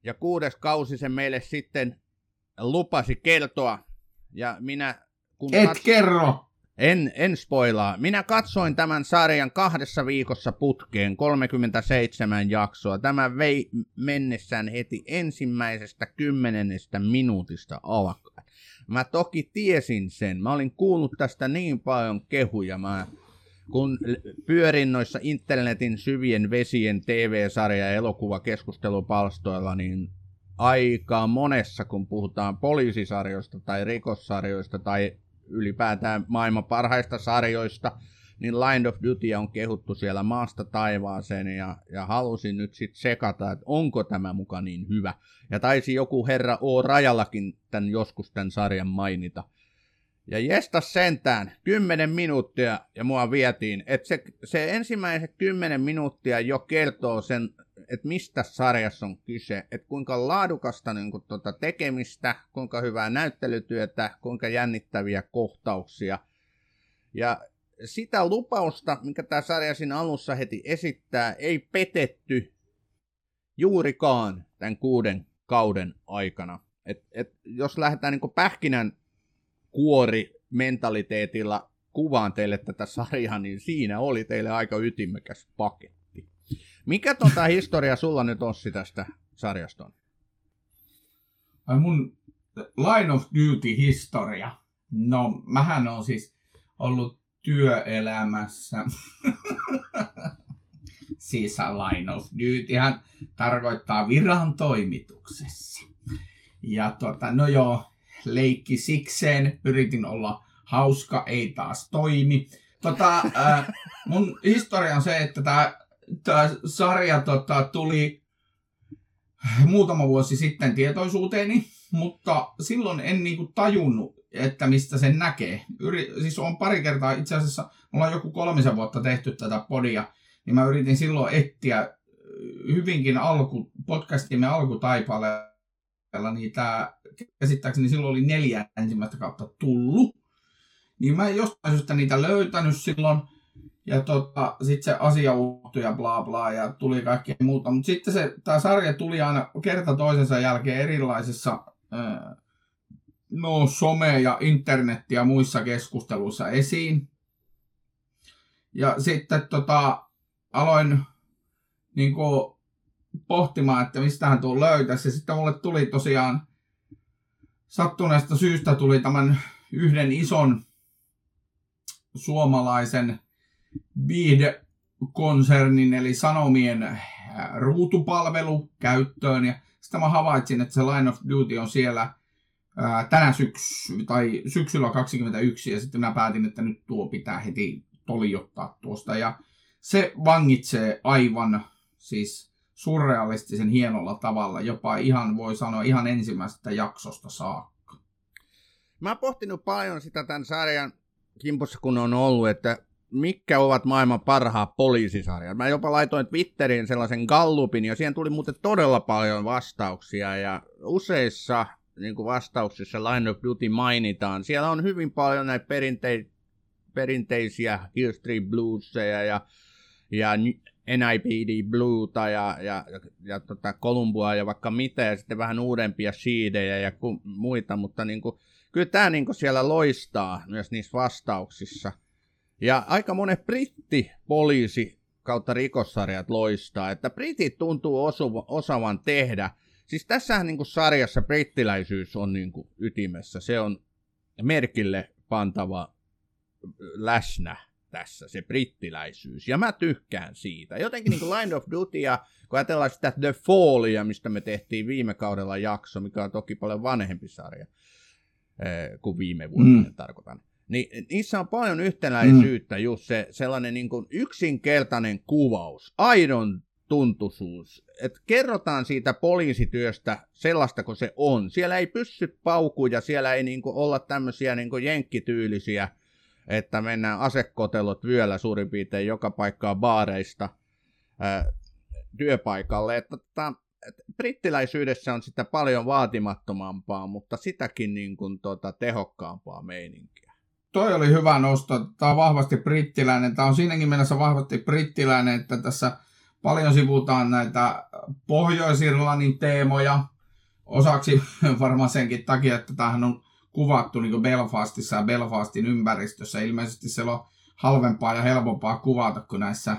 Ja kuudes kausi se meille sitten lupasi kertoa. Ja minä... Kun Et kat... kerro! En, en spoilaa. Minä katsoin tämän sarjan kahdessa viikossa putkeen, 37 jaksoa. Tämä vei mennessään heti ensimmäisestä kymmenennestä minuutista alkaen. Mä toki tiesin sen. Mä olin kuullut tästä niin paljon kehuja. Mä, kun pyörin noissa internetin syvien vesien TV-sarja- ja elokuvakeskustelupalstoilla, niin aika monessa, kun puhutaan poliisisarjoista tai rikossarjoista tai ylipäätään maailman parhaista sarjoista, niin Line of Duty on kehuttu siellä maasta taivaaseen ja, ja halusin nyt sitten sekata, että onko tämä muka niin hyvä. Ja taisi joku herra O. Rajallakin tämän joskus tämän sarjan mainita. Ja jesta sentään, 10 minuuttia ja mua vietiin. Että se, se ensimmäiset 10 minuuttia jo kertoo sen, että mistä sarjassa on kyse. Että kuinka laadukasta niin kuin, tuota, tekemistä, kuinka hyvää näyttelytyötä, kuinka jännittäviä kohtauksia. Ja sitä lupausta, minkä tämä sarja siinä alussa heti esittää, ei petetty juurikaan tämän kuuden kauden aikana. Et, et, jos lähdetään niin pähkinän kuori mentaliteetilla kuvaan teille tätä sarjaa, niin siinä oli teille aika ytimekäs paketti. Mikä tota historia sulla nyt Ossi tästä sarjasta on? Mun Line of Duty-historia. No, mähän on siis ollut työelämässä. siis Line of Duty tarkoittaa viran toimituksessa. Ja tota, no joo, leikki sikseen, yritin olla hauska, ei taas toimi. Tota, äh, mun historia on se, että tämä tää sarja tota, tuli muutama vuosi sitten tietoisuuteeni, mutta silloin en niinku tajunnut, että mistä sen näkee. Yri, siis on pari kertaa, itse asiassa me ollaan joku kolmisen vuotta tehty tätä podia, niin mä yritin silloin etsiä hyvinkin alku, podcastimme alkutaipaleella, niin tämä käsittääkseni silloin oli neljä ensimmäistä kautta tullut. Niin mä en jostain syystä niitä löytänyt silloin. Ja tota, sitten se asia uuttui ja bla bla ja tuli kaikkea muuta. Mutta sitten se, tämä sarja tuli aina kerta toisensa jälkeen erilaisissa ää, no, some- ja internet- ja muissa keskusteluissa esiin. Ja sitten tota, aloin niin kuin, pohtimaan, että mistähän tuo löytäisi. Ja sitten mulle tuli tosiaan sattuneesta syystä tuli tämän yhden ison suomalaisen viihdekonsernin eli Sanomien äh, ruutupalvelu käyttöön. Ja sitten mä havaitsin, että se Line of Duty on siellä ää, äh, tänä syksy, tai syksyllä 21 ja sitten mä päätin, että nyt tuo pitää heti toljottaa tuosta. Ja se vangitsee aivan siis surrealistisen hienolla tavalla, jopa ihan voi sanoa ihan ensimmäisestä jaksosta saakka. Mä oon pohtinut paljon sitä tämän sarjan kimpussa, kun on ollut, että mitkä ovat maailman parhaat poliisisarjat. Mä jopa laitoin Twitteriin sellaisen gallupin, ja siihen tuli muuten todella paljon vastauksia, ja useissa niin kuin vastauksissa Line of Duty mainitaan. Siellä on hyvin paljon näitä perinte- perinteisiä Hill Street Bluesia ja, ja NIPD Blueta ja, ja, ja, ja tota Columbua ja vaikka mitä, ja sitten vähän uudempia siidejä ja ku, muita, mutta niin kuin, kyllä tämä niin kuin siellä loistaa myös niissä vastauksissa. Ja aika monet britti poliisi kautta rikossarjat loistaa, että britit tuntuu osuva, osaavan tehdä. Siis tässähän niin kuin sarjassa brittiläisyys on niin kuin ytimessä, se on merkille pantava läsnä tässä, se brittiläisyys. Ja mä tykkään siitä. Jotenkin niin kuin Line of Duty ja kun ajatellaan sitä The Fallia, mistä me tehtiin viime kaudella jakso, mikä on toki paljon vanhempi sarja eh, kuin viime vuonna mm. tarkoitan. Niin niissä on paljon yhtenäisyyttä, mm. just se sellainen niin kuin yksinkertainen kuvaus, aidon tuntuisuus, että kerrotaan siitä poliisityöstä sellaista kuin se on. Siellä ei pysty paukuja, siellä ei niin kuin olla tämmöisiä niin kuin jenkkityylisiä että mennään asekotelot vyöllä suurin piirtein joka paikkaa baareista ää, työpaikalle. Että, että, tota, että brittiläisyydessä on sitä paljon vaatimattomampaa, mutta sitäkin niin kuin, tota, tehokkaampaa meininkiä. Toi oli hyvä nosto. Tämä on vahvasti brittiläinen. Tämä on siinäkin mielessä vahvasti brittiläinen, että tässä paljon sivutaan näitä Pohjois-Irlannin teemoja. Osaksi varmaan senkin takia, että tämähän on kuvattu niin Belfastissa ja Belfastin ympäristössä. Ilmeisesti siellä on halvempaa ja helpompaa kuvata kuin näissä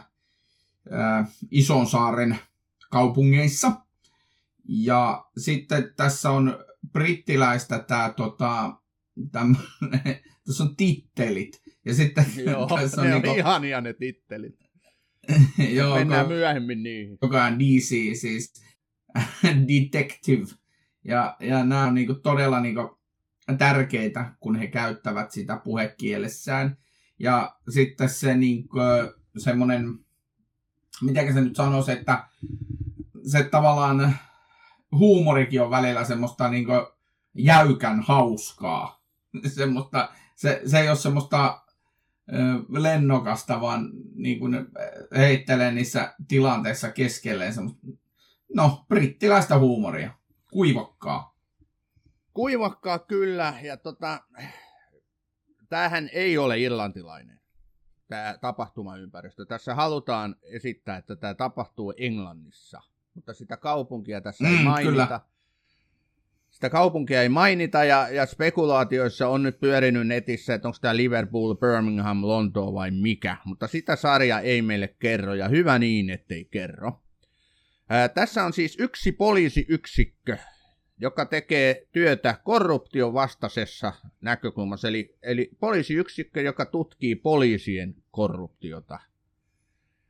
ää, Ison saaren kaupungeissa. Ja sitten tässä on brittiläistä tämä tota, tässä on tittelit. Ja sitten Joo, tässä on ne niinku, on ihania ne tittelit. joo, Mennään ko- myöhemmin niihin. joka on DC, siis detective. Ja, ja nämä on niinku todella niinku tärkeitä, kun he käyttävät sitä puhekielessään. Ja sitten se niinku, semmoinen, miten se nyt sanoisi, että se tavallaan huumorikin on välillä semmoista niinku jäykän hauskaa. semmoista, se, se ei ole semmoista lennokasta, vaan niin kuin ne heittelee niissä tilanteissa keskelleen semmoista, no, brittiläistä huumoria. Kuivokkaa. Kuivakkaa kyllä, ja tota, tämähän ei ole irlantilainen, tämä tapahtumaympäristö. Tässä halutaan esittää, että tämä tapahtuu Englannissa, mutta sitä kaupunkia tässä ei Mm, mainita. kyllä. Sitä kaupunkia ei mainita, ja, ja spekulaatioissa on nyt pyörinyt netissä, että onko tämä Liverpool, Birmingham, Lontoa vai mikä, mutta sitä sarja ei meille kerro, ja hyvä niin, ettei kerro. Ää, tässä on siis yksi poliisiyksikkö, joka tekee työtä korruption vastaisessa näkökulmassa, eli, eli poliisiyksikkö, joka tutkii poliisien korruptiota.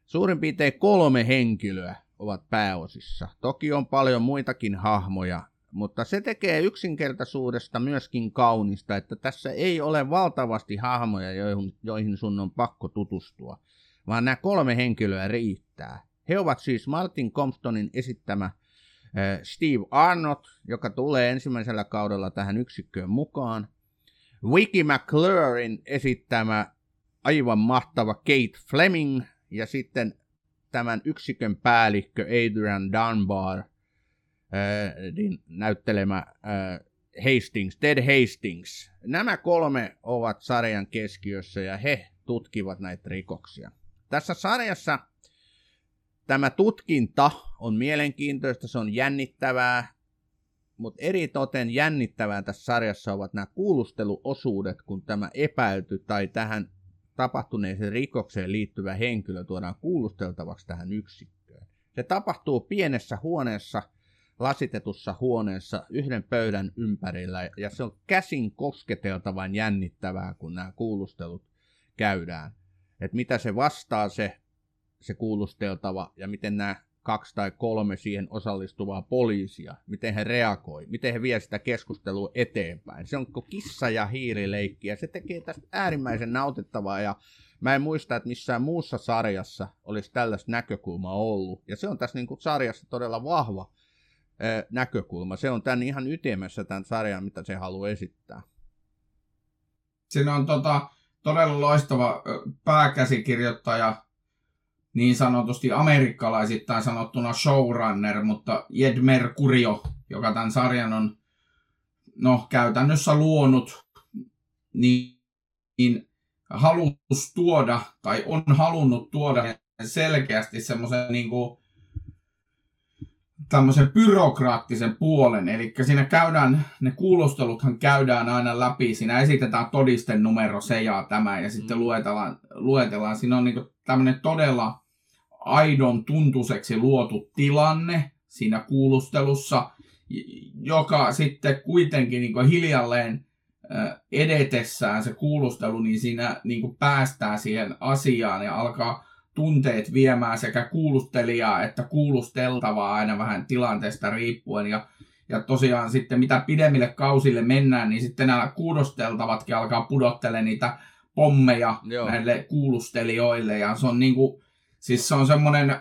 Suurin piirtein kolme henkilöä ovat pääosissa. Toki on paljon muitakin hahmoja, mutta se tekee yksinkertaisuudesta myöskin kaunista, että tässä ei ole valtavasti hahmoja, joihin, joihin sun on pakko tutustua, vaan nämä kolme henkilöä riittää. He ovat siis Martin Comptonin esittämä Steve Arnott, joka tulee ensimmäisellä kaudella tähän yksikköön mukaan. Vicky McClurin esittämä aivan mahtava Kate Fleming ja sitten tämän yksikön päällikkö Adrian Dunbar niin näyttelemä äh, Hastings, Ted Hastings. Nämä kolme ovat sarjan keskiössä ja he tutkivat näitä rikoksia. Tässä sarjassa tämä tutkinta on mielenkiintoista, se on jännittävää, mutta eritoten jännittävää tässä sarjassa ovat nämä kuulusteluosuudet, kun tämä epäilty tai tähän tapahtuneeseen rikokseen liittyvä henkilö tuodaan kuulusteltavaksi tähän yksikköön. Se tapahtuu pienessä huoneessa, lasitetussa huoneessa yhden pöydän ympärillä ja se on käsin kosketeltavan jännittävää, kun nämä kuulustelut käydään. Että mitä se vastaa se, se kuulusteltava ja miten nämä kaksi tai kolme siihen osallistuvaa poliisia, miten he reagoi, miten he vie sitä keskustelua eteenpäin. Se on kissa ja hiirileikki ja se tekee tästä äärimmäisen nautittavaa ja mä en muista, että missään muussa sarjassa olisi tällaista näkökulmaa ollut. Ja se on tässä niin kuin sarjassa todella vahva näkökulma. Se on tämän ihan ytimessä tämän sarjan, mitä se haluaa esittää. Siinä on tota, todella loistava pääkäsikirjoittaja, niin sanotusti amerikkalaisittain sanottuna showrunner, mutta Jed Mercurio, joka tämän sarjan on no, käytännössä luonut, niin, niin halus tuoda, tai on halunnut tuoda selkeästi semmoisen niin kuin, tämmöisen byrokraattisen puolen, eli siinä käydään, ne kuulusteluthan käydään aina läpi, siinä esitetään todisten numero se ja tämä, ja sitten Mm. luetellaan, luetellaan. siinä on niin tämmöinen todella aidon tuntuseksi luotu tilanne siinä kuulustelussa, joka sitten kuitenkin niin hiljalleen edetessään se kuulustelu, niin siinä niin kuin päästään siihen asiaan ja alkaa tunteet viemään sekä kuulustelijaa että kuulusteltavaa aina vähän tilanteesta riippuen. Ja, ja tosiaan sitten mitä pidemmille kausille mennään, niin sitten nämä kuulosteltavatkin alkaa pudottelemaan niitä pommeja Joo. näille kuulustelijoille. Ja se on niinku, siis se on semmoinen,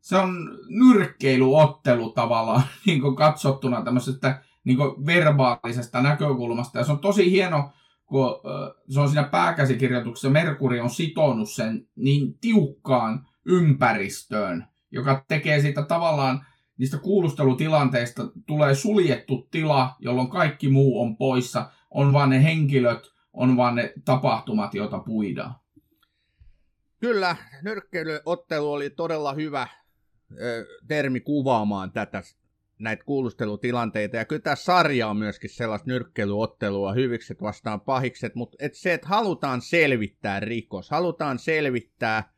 se on nyrkkeilyottelu tavallaan niin kuin katsottuna tämmöisestä niin kuin verbaalisesta näkökulmasta. Ja se on tosi hieno, kun se on siinä pääkäsikirjoituksessa, Merkuri on sitonut sen niin tiukkaan ympäristöön, joka tekee siitä tavallaan niistä kuulustelutilanteista tulee suljettu tila, jolloin kaikki muu on poissa. On vaan ne henkilöt, on vaan ne tapahtumat, joita puidaan. Kyllä, nyrkkeilyottelu oli todella hyvä termi kuvaamaan tätä näitä kuulustelutilanteita. Ja kyllä tämä sarja on myöskin sellaista nyrkkeilyottelua, hyvikset vastaan pahikset, mutta et se, että halutaan selvittää rikos, halutaan selvittää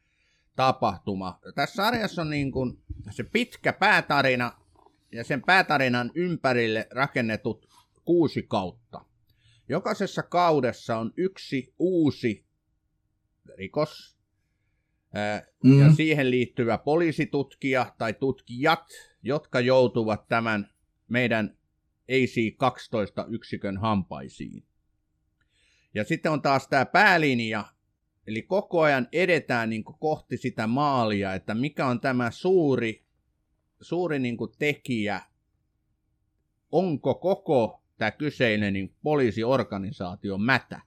tapahtuma. Tässä sarjassa on niin kuin se pitkä päätarina ja sen päätarinan ympärille rakennetut kuusi kautta. Jokaisessa kaudessa on yksi uusi rikos, mm. ja siihen liittyvä poliisitutkija tai tutkijat, jotka joutuvat tämän meidän AC-12-yksikön hampaisiin. Ja sitten on taas tämä päälinja, eli koko ajan edetään niin kohti sitä maalia, että mikä on tämä suuri, suuri niin tekijä, onko koko tämä kyseinen niin poliisiorganisaatio mätä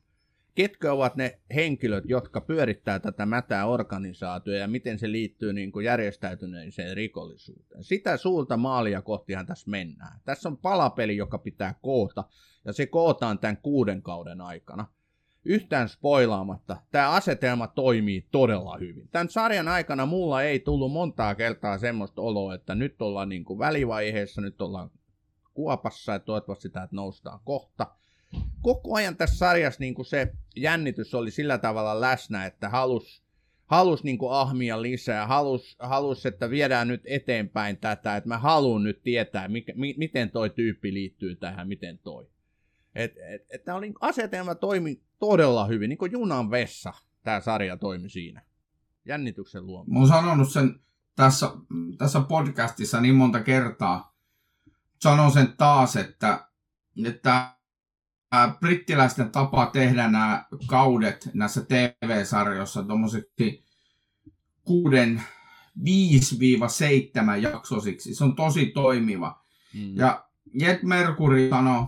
ketkä ovat ne henkilöt, jotka pyörittää tätä mätää organisaatioa ja miten se liittyy niin kuin järjestäytyneeseen rikollisuuteen. Sitä suurta maalia kohtihan tässä mennään. Tässä on palapeli, joka pitää koota, ja se kootaan tämän kuuden kauden aikana. Yhtään spoilaamatta, tämä asetelma toimii todella hyvin. Tämän sarjan aikana mulla ei tullut montaa kertaa semmoista oloa, että nyt ollaan niin kuin välivaiheessa, nyt ollaan kuopassa ja toivottavasti täältä noustaan kohta – koko ajan tässä sarjassa niin kuin se jännitys oli sillä tavalla läsnä, että halus, halus niin kuin ahmia lisää, halus, halus, että viedään nyt eteenpäin tätä, että mä haluan nyt tietää, mikä, mi, miten toi tyyppi liittyy tähän, miten toi. Et, et, et oli, asetelma toimi todella hyvin, niin kuin junan vessa tämä sarja toimi siinä. Jännityksen luoma. Mä oon sanonut sen tässä, tässä podcastissa niin monta kertaa. Sanon sen taas, että, että brittiläisten tapa tehdä nämä kaudet näissä TV-sarjoissa tuommoiseksi kuuden 5-7 jaksosiksi. Se on tosi toimiva. Mm. Ja Jet Mercury sanoi,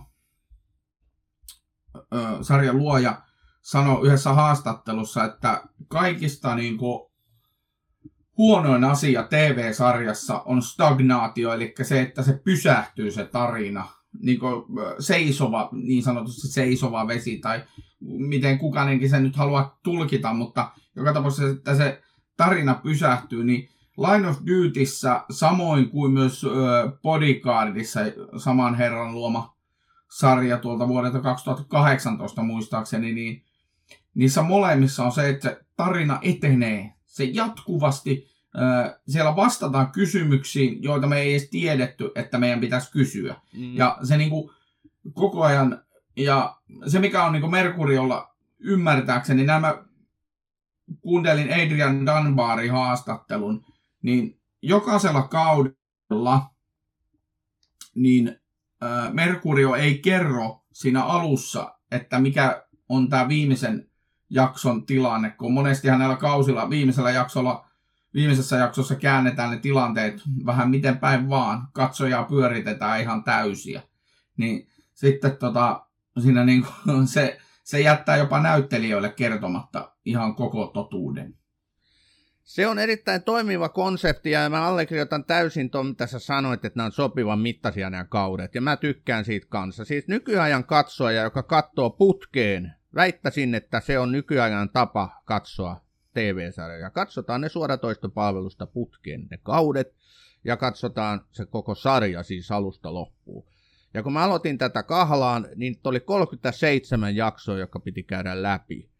sarjan luoja sanoi yhdessä haastattelussa, että kaikista niin kuin, huonoin asia TV-sarjassa on stagnaatio, eli se, että se pysähtyy se tarina niin kuin, seisova, niin sanotusti seisova vesi, tai miten kukainenkin sen nyt haluaa tulkita, mutta joka tapauksessa, että se tarina pysähtyy, niin Line of Dutyssä, samoin kuin myös Bodyguardissa, saman herran luoma sarja tuolta vuodelta 2018 muistaakseni, niin niissä molemmissa on se, että tarina etenee. Se jatkuvasti siellä vastataan kysymyksiin, joita me ei edes tiedetty, että meidän pitäisi kysyä. Mm. Ja se niin kuin, koko ajan, ja se mikä on niin kuin Merkuriolla ymmärtääkseni, nämä kuuntelin Adrian Dunbarin haastattelun, niin jokaisella kaudella niin Merkurio ei kerro siinä alussa, että mikä on tämä viimeisen jakson tilanne, kun monesti hänellä kausilla viimeisellä jaksolla viimeisessä jaksossa käännetään ne tilanteet vähän miten päin vaan, katsojaa pyöritetään ihan täysiä. Niin sitten tota, siinä niin kuin, se, se jättää jopa näyttelijöille kertomatta ihan koko totuuden. Se on erittäin toimiva konsepti ja mä allekirjoitan täysin tuon, mitä sä sanoit, että nämä on sopivan mittaisia nämä kaudet. Ja mä tykkään siitä kanssa. Siis nykyajan katsoja, joka katsoo putkeen, väittäisin, että se on nykyajan tapa katsoa TV-sarjoja. Katsotaan ne suoratoistopalvelusta putkeen, ne kaudet, ja katsotaan se koko sarja siis alusta loppuun. Ja kun mä aloitin tätä kahlaan, niin oli 37 jaksoa, joka piti käydä läpi.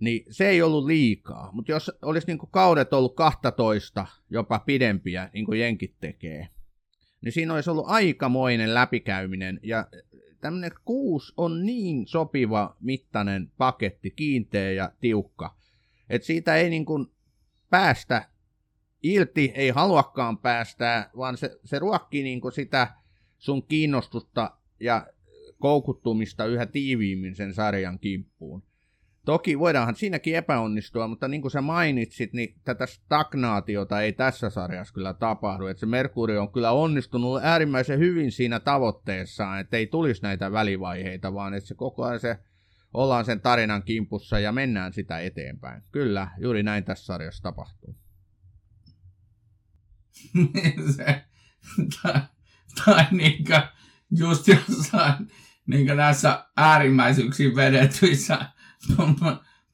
Niin se ei ollut liikaa, mutta jos olisi niin kaudet ollut 12, jopa pidempiä, niin kuin jenkit tekee, niin siinä olisi ollut aikamoinen läpikäyminen. Ja tämmöinen kuusi on niin sopiva mittainen paketti, kiinteä ja tiukka, että siitä ei niin kuin päästä irti, ei haluakaan päästää, vaan se, se ruokkii niin kuin sitä sun kiinnostusta ja koukuttumista yhä tiiviimmin sen sarjan kimppuun. Toki voidaanhan siinäkin epäonnistua, mutta niin kuin sä mainitsit, niin tätä stagnaatiota ei tässä sarjassa kyllä tapahdu. Että se Merkuri on kyllä onnistunut äärimmäisen hyvin siinä tavoitteessaan, että ei tulisi näitä välivaiheita, vaan että se koko ajan se ollaan sen tarinan kimpussa ja mennään sitä eteenpäin. Kyllä, juuri näin tässä sarjassa tapahtuu. se, tai, tai niinkö just jossain niinkö näissä äärimmäisyyksiin vedetyissä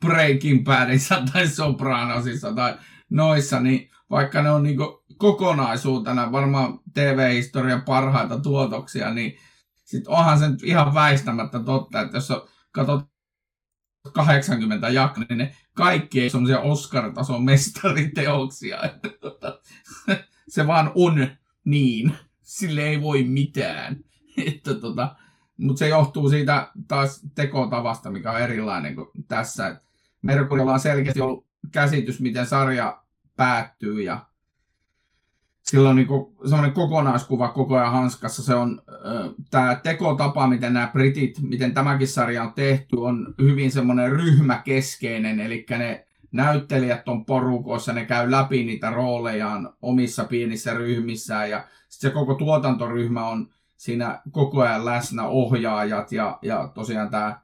Breaking Badissa tai Sopranosissa tai noissa, niin vaikka ne on niin kokonaisuutena varmaan TV-historian parhaita tuotoksia, niin sit onhan se nyt ihan väistämättä totta, että jos katsot 80 jaksoa, niin ne kaikki ei semmoisia Oscar-tason mestariteoksia. Että tota, se vaan on niin. Sille ei voi mitään. Että tota, mutta se johtuu siitä taas tekotavasta, mikä on erilainen kuin tässä. Merkurilla on selkeästi ollut käsitys, miten sarja päättyy ja sillä on niinku semmoinen kokonaiskuva koko ajan hanskassa. Se on äh, tämä tekotapa, miten nämä britit, miten tämäkin sarja on tehty, on hyvin semmoinen ryhmäkeskeinen, eli ne näyttelijät on porukoissa, ne käy läpi niitä roolejaan omissa pienissä ryhmissään. Ja sitten se koko tuotantoryhmä on siinä koko ajan läsnä ohjaajat ja, ja tosiaan tämä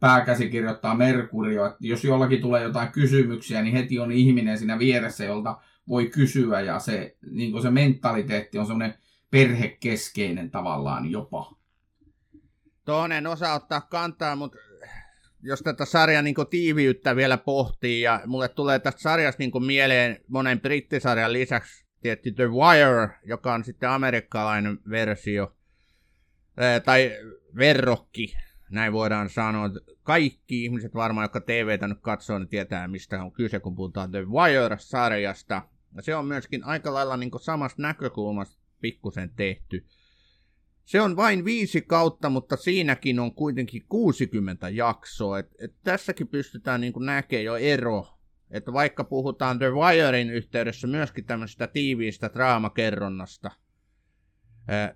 pääkäsi kirjoittaa Merkurio, että jos jollakin tulee jotain kysymyksiä, niin heti on ihminen siinä vieressä, jolta voi kysyä ja se, niin se mentaliteetti on semmoinen perhekeskeinen tavallaan jopa. Toinen osa ottaa kantaa, mutta jos tätä sarjan niin tiiviyttä vielä pohtii, ja mulle tulee tästä sarjasta niin mieleen monen brittisarjan lisäksi tietty The Wire, joka on sitten amerikkalainen versio, tai verrokki, näin voidaan sanoa. Kaikki ihmiset varmaan, jotka TVtä nyt katsoo, niin tietää, mistä on kyse, kun puhutaan The Wire-sarjasta. Se on myöskin aika lailla niin samasta näkökulmasta pikkusen tehty. Se on vain viisi kautta, mutta siinäkin on kuitenkin 60 jaksoa. Et, et tässäkin pystytään niin näkemään jo ero. Että vaikka puhutaan The Wirein yhteydessä myöskin tämmöisestä tiiviistä draamakerronnasta,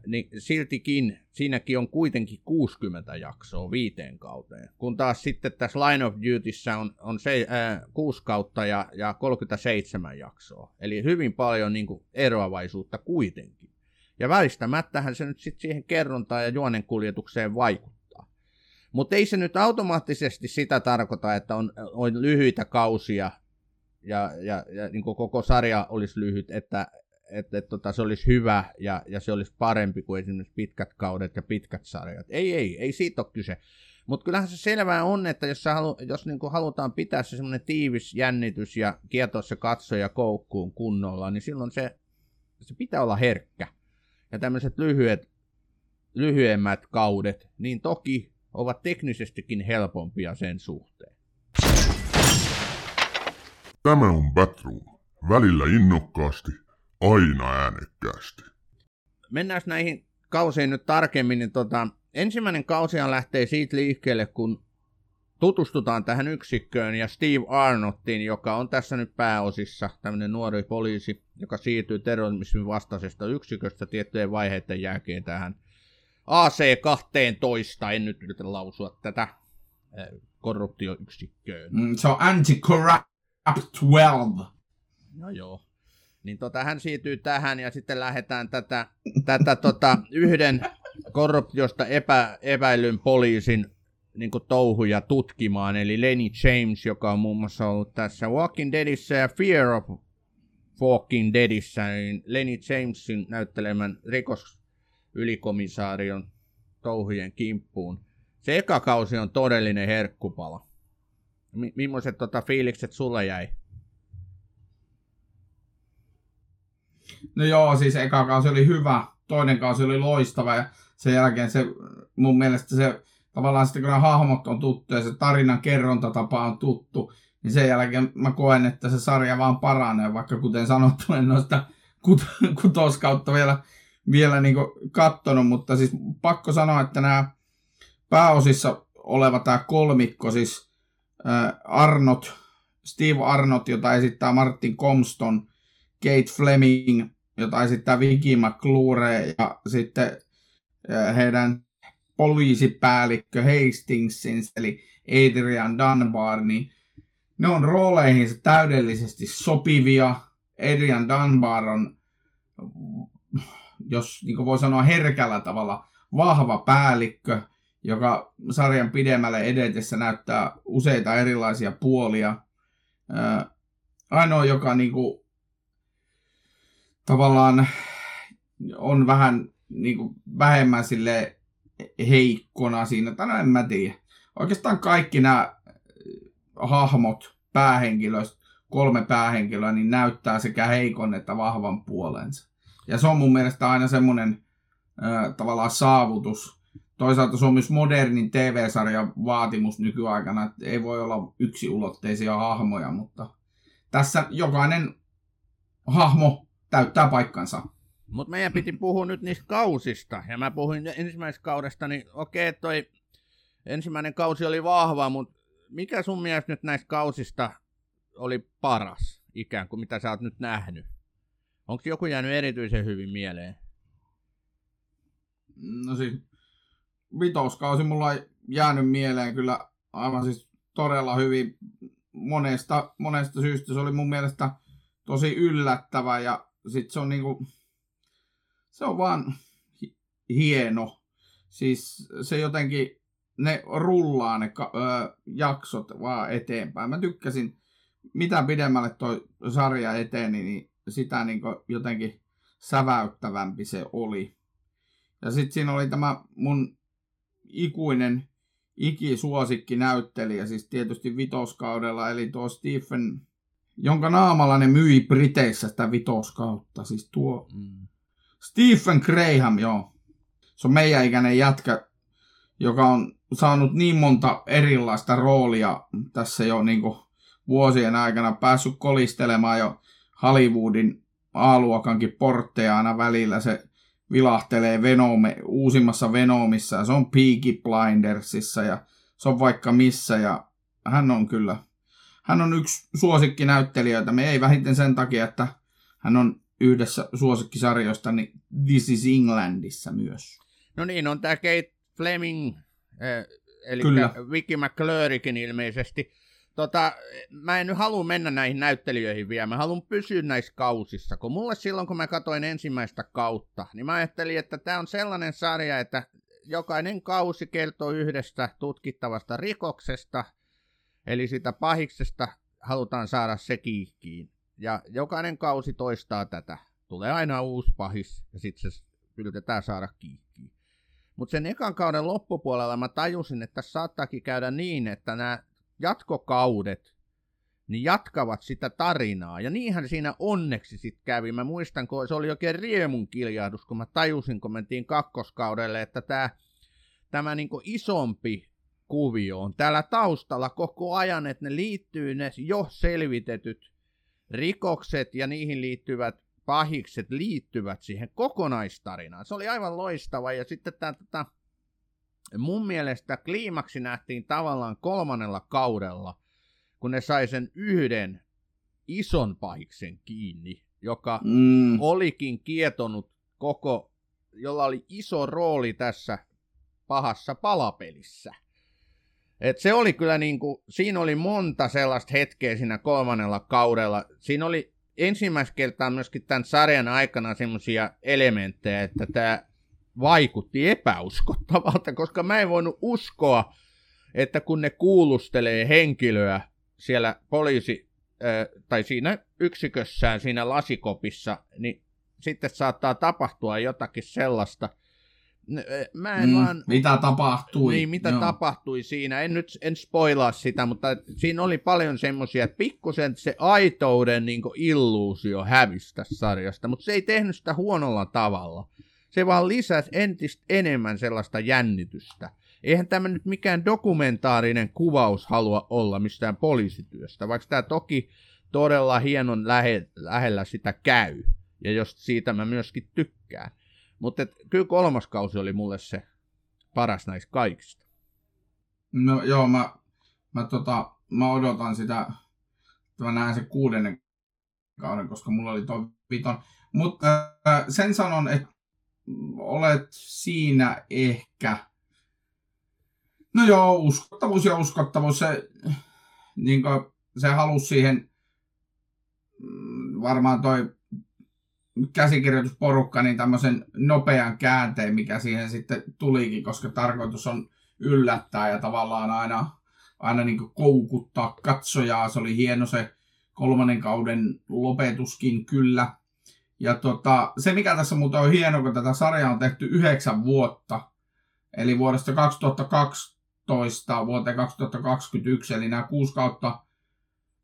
niin siltikin siinäkin on kuitenkin 60 jaksoa viiteen kauteen. Kun taas sitten tässä Line of Dutyssä on, on se, ää, 6 kautta ja, ja 37 jaksoa. Eli hyvin paljon niin kuin, eroavaisuutta kuitenkin. Ja väistämättähän se nyt sitten siihen kerrontaan ja juonen kuljetukseen vaikuttaa. Mutta ei se nyt automaattisesti sitä tarkoita, että on, on lyhyitä kausia ja, ja, ja niin koko sarja olisi lyhyt, että, että, että tota, se olisi hyvä ja, ja se olisi parempi kuin esimerkiksi pitkät kaudet ja pitkät sarjat. Ei, ei, ei siitä ole kyse. Mutta kyllähän se selvää on, että jos, halu, jos niin halutaan pitää se semmoinen tiivis jännitys ja kietoa se katsoja koukkuun kunnolla, niin silloin se, se pitää olla herkkä. Ja tämmöiset lyhyet, lyhyemmät kaudet, niin toki ovat teknisestikin helpompia sen suhteen. Tämä on Batroom. Välillä innokkaasti, aina äänekkäästi. Mennään näihin kausiin nyt tarkemmin. Niin tota, ensimmäinen kausihan lähtee siitä liikkeelle, kun tutustutaan tähän yksikköön ja Steve Arnottiin, joka on tässä nyt pääosissa tämmöinen nuori poliisi, joka siirtyy terrorismin vastaisesta yksiköstä tiettyjen vaiheiden jälkeen tähän AC-12, en nyt yritä lausua tätä korruptioyksikköön. Mm, se on Anti-Corrupt 12. No joo. Niin tota, hän siirtyy tähän ja sitten lähdetään tätä, tätä tota, yhden korruptiosta epä, epäilyn poliisin niin touhuja tutkimaan, eli Lenny James, joka on muun muassa ollut tässä Walking Deadissä ja Fear of Walking Deadissä, niin Lenny Jamesin näyttelemän rikosylikomissarion touhujen kimppuun. Se eka kausi on todellinen herkkupala. M- millaiset tota, fiilikset sulle jäi? No joo, siis eka kausi oli hyvä, toinen kausi oli loistava ja sen jälkeen se mun mielestä se tavallaan sitten kun nämä hahmot on tuttu ja se tarinan kerrontatapa on tuttu, niin sen jälkeen mä koen, että se sarja vaan paranee, vaikka kuten sanottu, en noista kut- kutoskautta vielä, vielä niin kattonut, mutta siis pakko sanoa, että nämä pääosissa oleva tämä kolmikko, siis Arnott, Steve Arnott, jota esittää Martin Comston, Kate Fleming, jota esittää Vicky McClure ja sitten äh, heidän poliisipäällikkö Hastingsin, eli Adrian Dunbar, niin ne on rooleihin täydellisesti sopivia. Adrian Dunbar on, jos niin voi sanoa herkällä tavalla, vahva päällikkö, joka sarjan pidemmälle edetessä näyttää useita erilaisia puolia. ainoa, joka niin kuin, tavallaan on vähän niin kuin, vähemmän sille heikkona siinä, tai no en mä tiedä. Oikeastaan kaikki nämä hahmot, päähenkilöistä kolme päähenkilöä, niin näyttää sekä heikon että vahvan puolensa. Ja se on mun mielestä aina semmoinen äh, tavallaan saavutus. Toisaalta se on myös modernin TV-sarjan vaatimus nykyaikana, että ei voi olla yksiulotteisia hahmoja, mutta tässä jokainen hahmo täyttää paikkansa. Mutta meidän piti puhua nyt niistä kausista, ja mä puhuin ensimmäisestä kaudesta, niin okei, toi ensimmäinen kausi oli vahva, mutta mikä sun mielestä nyt näistä kausista oli paras, ikään kuin mitä sä oot nyt nähnyt? Onko joku jäänyt erityisen hyvin mieleen? No siis vitoskausi mulla on jäänyt mieleen kyllä aivan siis todella hyvin monesta, monesta syystä. Se oli mun mielestä tosi yllättävä ja sit se on niinku, se on vaan hieno. Siis se jotenkin, ne rullaa ne ka- ö, jaksot vaan eteenpäin. Mä tykkäsin, mitä pidemmälle toi sarja eteni, niin sitä niin jotenkin säväyttävämpi se oli. Ja sitten siinä oli tämä mun ikuinen ikisuosikki näyttelijä, siis tietysti vitoskaudella, eli tuo Stephen, jonka naamalla ne myi Briteissä sitä vitoskautta, siis tuo mm. Stephen Graham, joo. Se on meidän ikäinen jätkä, joka on saanut niin monta erilaista roolia tässä jo niin vuosien aikana, päässyt kolistelemaan jo Hollywoodin A-luokankin portteja aina välillä. Se vilahtelee Venome, uusimmassa Venomissa ja se on Peaky Blindersissa ja se on vaikka missä ja hän on kyllä, hän on yksi suosikkinäyttelijöitä. Me ei vähiten sen takia, että hän on yhdessä suosikkisarjoista, niin This is Englandissa myös. No niin, on tämä Kate Fleming, eh, eli Kyllä. Vicky McClurikin ilmeisesti. Tota, mä en nyt halua mennä näihin näyttelijöihin vielä, mä haluan pysyä näissä kausissa, kun mulle silloin, kun mä katsoin ensimmäistä kautta, niin mä ajattelin, että tämä on sellainen sarja, että jokainen kausi kertoo yhdestä tutkittavasta rikoksesta, eli sitä pahiksesta halutaan saada se kiikkiin. Ja jokainen kausi toistaa tätä. Tulee aina uusi pahis ja sitten se yritetään saada kiikkiin. Mutta sen ekan kauden loppupuolella mä tajusin, että saattaakin käydä niin, että nämä jatkokaudet niin jatkavat sitä tarinaa. Ja niinhän siinä onneksi sitten kävi. Mä muistan, kun se oli oikein riemun kiljahdus, kun mä tajusin, kun mentiin kakkoskaudelle, että tämä tämä niinku isompi kuvio on täällä taustalla koko ajan, että ne liittyy ne jo selvitetyt rikokset ja niihin liittyvät pahikset liittyvät siihen kokonaistarinaan. Se oli aivan loistava ja sitten tämä tota, mun mielestä kliimaksi nähtiin tavallaan kolmannella kaudella, kun ne sai sen yhden ison pahiksen kiinni, joka mm. olikin kietonut koko, jolla oli iso rooli tässä pahassa palapelissä. Et se oli kyllä niin kuin, siinä oli monta sellaista hetkeä siinä kolmannella kaudella. Siinä oli ensimmäistä kertaa myöskin tämän sarjan aikana semmoisia elementtejä, että tämä vaikutti epäuskottavalta, koska mä en voinut uskoa, että kun ne kuulustelee henkilöä siellä poliisi, tai siinä yksikössään, siinä lasikopissa, niin sitten saattaa tapahtua jotakin sellaista, Mä en mm, vaan... Mitä tapahtui. Niin, mitä Joo. tapahtui siinä. En nyt en spoilaa sitä, mutta siinä oli paljon semmoisia, että pikkusen se aitouden niin illuusio hävisi tässä sarjasta, mutta se ei tehnyt sitä huonolla tavalla. Se vaan lisäsi entistä enemmän sellaista jännitystä. Eihän tämä nyt mikään dokumentaarinen kuvaus halua olla mistään poliisityöstä, vaikka tämä toki todella hienon lähe, lähellä sitä käy. Ja jos siitä mä myöskin tykkään. Mutta kyllä kolmas kausi oli mulle se paras näistä kaikista. No joo, mä, mä, tota, mä odotan sitä, että mä näen sen kuudennen kauden, koska mulla oli tuo viton. Mutta äh, sen sanon, että olet siinä ehkä. No joo, uskottavuus ja uskottavuus, se, niin se halusi siihen mm, varmaan toi käsikirjoitusporukka niin tämmöisen nopean käänteen, mikä siihen sitten tulikin, koska tarkoitus on yllättää ja tavallaan aina, aina niin koukuttaa katsojaa. Se oli hieno se kolmannen kauden lopetuskin kyllä. Ja tota, se mikä tässä muuten on hieno, kun tätä sarjaa on tehty yhdeksän vuotta, eli vuodesta 2012 vuoteen 2021, eli nämä kuusi kautta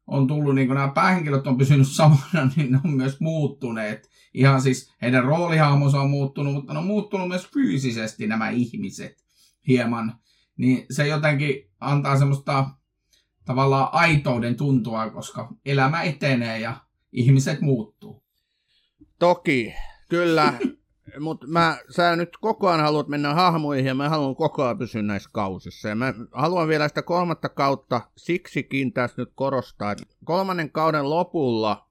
on tullut, niin kuin nämä päähenkilöt on pysynyt samana, niin ne on myös muuttuneet. Ihan siis heidän roolihahmonsa on muuttunut, mutta ne on muuttunut myös fyysisesti nämä ihmiset hieman. Niin se jotenkin antaa semmoista tavallaan aitouden tuntua, koska elämä etenee ja ihmiset muuttuu. Toki, kyllä. Mutta mä, sä nyt koko ajan haluat mennä hahmoihin ja mä haluan koko ajan pysyä näissä kausissa. Ja mä haluan vielä sitä kolmatta kautta siksikin tässä nyt korostaa, että kolmannen kauden lopulla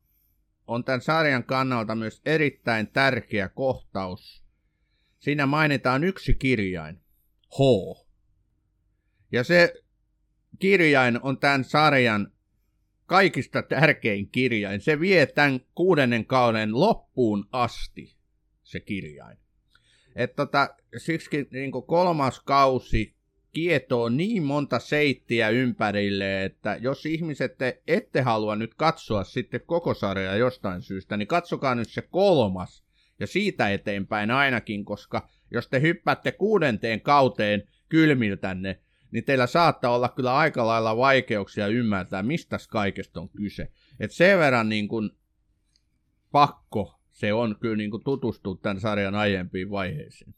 on tämän sarjan kannalta myös erittäin tärkeä kohtaus. Siinä mainitaan yksi kirjain, H. Ja se kirjain on tämän sarjan kaikista tärkein kirjain. Se vie tämän kuudennen kauden loppuun asti se kirjain. Et tota, siksi niin kolmas kausi kietoo niin monta seittiä ympärille, että jos ihmiset te ette halua nyt katsoa sitten koko sarjaa jostain syystä, niin katsokaa nyt se kolmas ja siitä eteenpäin ainakin, koska jos te hyppäätte kuudenteen kauteen kylmiltänne, niin teillä saattaa olla kyllä aika lailla vaikeuksia ymmärtää, mistä kaikesta on kyse. Et sen verran niin kuin pakko se on kyllä niin kuin tutustua tämän sarjan aiempiin vaiheisiin.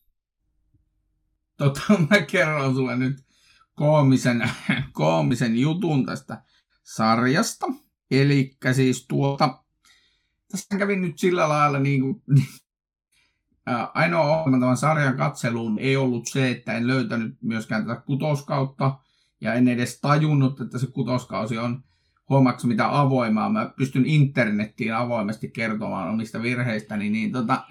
Tota, mä kerron sulle nyt koomisen, koomisen jutun tästä sarjasta. Eli siis tuota, tässä kävin nyt sillä lailla niin kuin, ainoa ongelma tämän sarjan katseluun ei ollut se, että en löytänyt myöskään tätä kutoskautta ja en edes tajunnut, että se kutoskausi on huomaksi mitä avoimaa. Mä pystyn internettiin avoimesti kertomaan omista virheistäni niin tota,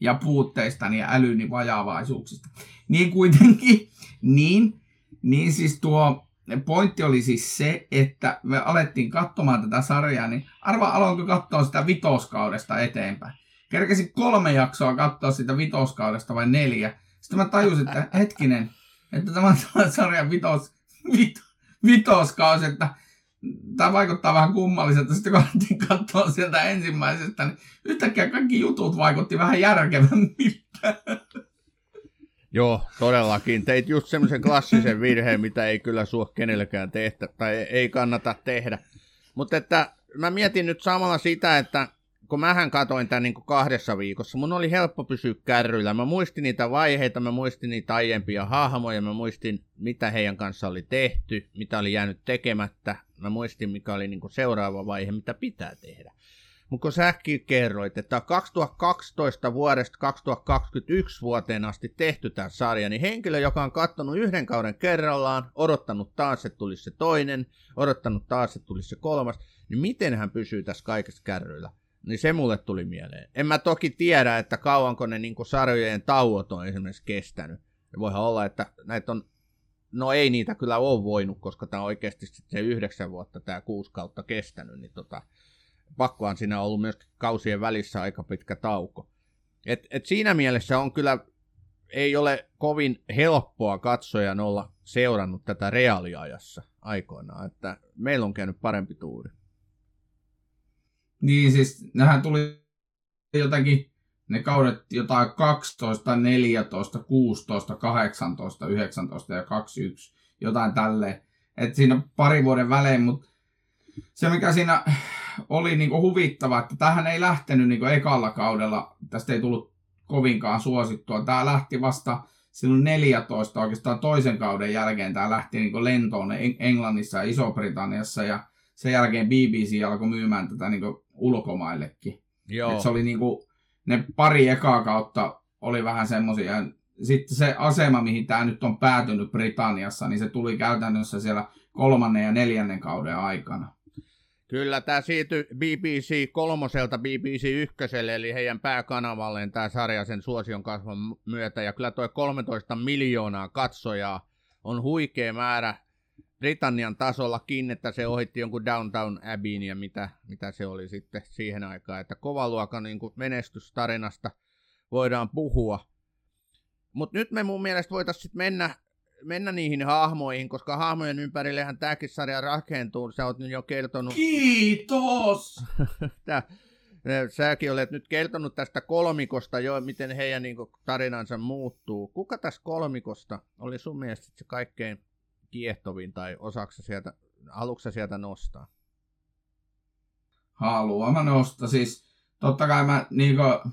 ja puutteistani ja älyni vajaavaisuuksista. Niin kuitenkin, niin, niin siis tuo pointti oli siis se, että me alettiin katsomaan tätä sarjaa, niin arva aloinko katsoa sitä vitoskaudesta eteenpäin. Kerkesin kolme jaksoa katsoa sitä vitoskaudesta vai neljä. Sitten mä tajusin, että hetkinen, että tämä on sarjan vitos, vit, vitoskausi, että tämä vaikuttaa vähän kummalliselta. Sitten kun alettiin katsoa sieltä ensimmäisestä, niin yhtäkkiä kaikki jutut vaikutti vähän järkevämmiltä. Joo, todellakin. Teit just semmoisen klassisen virheen, mitä ei kyllä suo kenellekään tehdä, tai ei kannata tehdä. Mutta että mä mietin nyt samalla sitä, että kun mähän katoin tämän niin kuin kahdessa viikossa, mun oli helppo pysyä kärryillä. Mä muistin niitä vaiheita, mä muistin niitä aiempia hahmoja, mä muistin mitä heidän kanssa oli tehty, mitä oli jäänyt tekemättä. Mä muistin mikä oli niin seuraava vaihe, mitä pitää tehdä. Mutta kun sä kerroit, että 2012 vuodesta 2021 vuoteen asti tehty tämä sarja, niin henkilö, joka on katsonut yhden kauden kerrallaan, odottanut taas, että tulisi se toinen, odottanut taas, että tulisi se kolmas, niin miten hän pysyy tässä kaikessa kärryillä? Niin se mulle tuli mieleen. En mä toki tiedä, että kauanko ne niin sarjojen tauot on esimerkiksi kestänyt. Ja voihan olla, että näitä on, no ei niitä kyllä ole voinut, koska tämä on oikeasti se yhdeksän vuotta tämä kuusi kautta kestänyt, niin tota, pakkohan siinä on ollut myös kausien välissä aika pitkä tauko. Et, et siinä mielessä on kyllä, ei ole kovin helppoa katsojan olla seurannut tätä reaaliajassa aikoinaan, että meillä on käynyt parempi tuuri. Niin siis, nehän tuli jotakin, ne kaudet jotain 12, 14, 16, 18, 19 ja 21, jotain tälleen. Että siinä pari vuoden välein, mutta se mikä siinä oli niinku huvittava, että tähän ei lähtenyt niinku ekalla kaudella, tästä ei tullut kovinkaan suosittua. Tämä lähti vasta silloin 14 oikeastaan toisen kauden jälkeen. Tämä lähti niinku lentoon Englannissa ja Iso-Britanniassa ja sen jälkeen BBC alkoi myymään tätä niinku ulkomaillekin. Joo. Et se oli niinku, ne pari ekaa kautta oli vähän semmoisia. Sitten se asema, mihin tämä nyt on päätynyt Britanniassa, niin se tuli käytännössä siellä kolmannen ja neljännen kauden aikana. Kyllä, tämä siirtyi BBC kolmoselta BBC ykköselle, eli heidän pääkanavalleen tämä sarja sen suosion kasvun myötä. Ja kyllä tuo 13 miljoonaa katsojaa on huikea määrä Britannian tasollakin, että se ohitti jonkun Downtown Abbeyn ja mitä, mitä se oli sitten siihen aikaan. Että kovaluokan niin menestystarinasta voidaan puhua. Mutta nyt me mun mielestä voitaisiin mennä, mennä niihin hahmoihin, koska hahmojen ympärillehän tämäkin sarja rakentuu. Sä oot nyt jo kertonut... Kiitos! Tää, säkin olet nyt kertonut tästä kolmikosta jo, miten heidän niin kuin, tarinansa muuttuu. Kuka tässä kolmikosta oli sun mielestä se kaikkein kiehtovin tai osaksa sieltä, haluatko sieltä nostaa? haluan mä nostaa. Siis totta kai mä, niin kuin,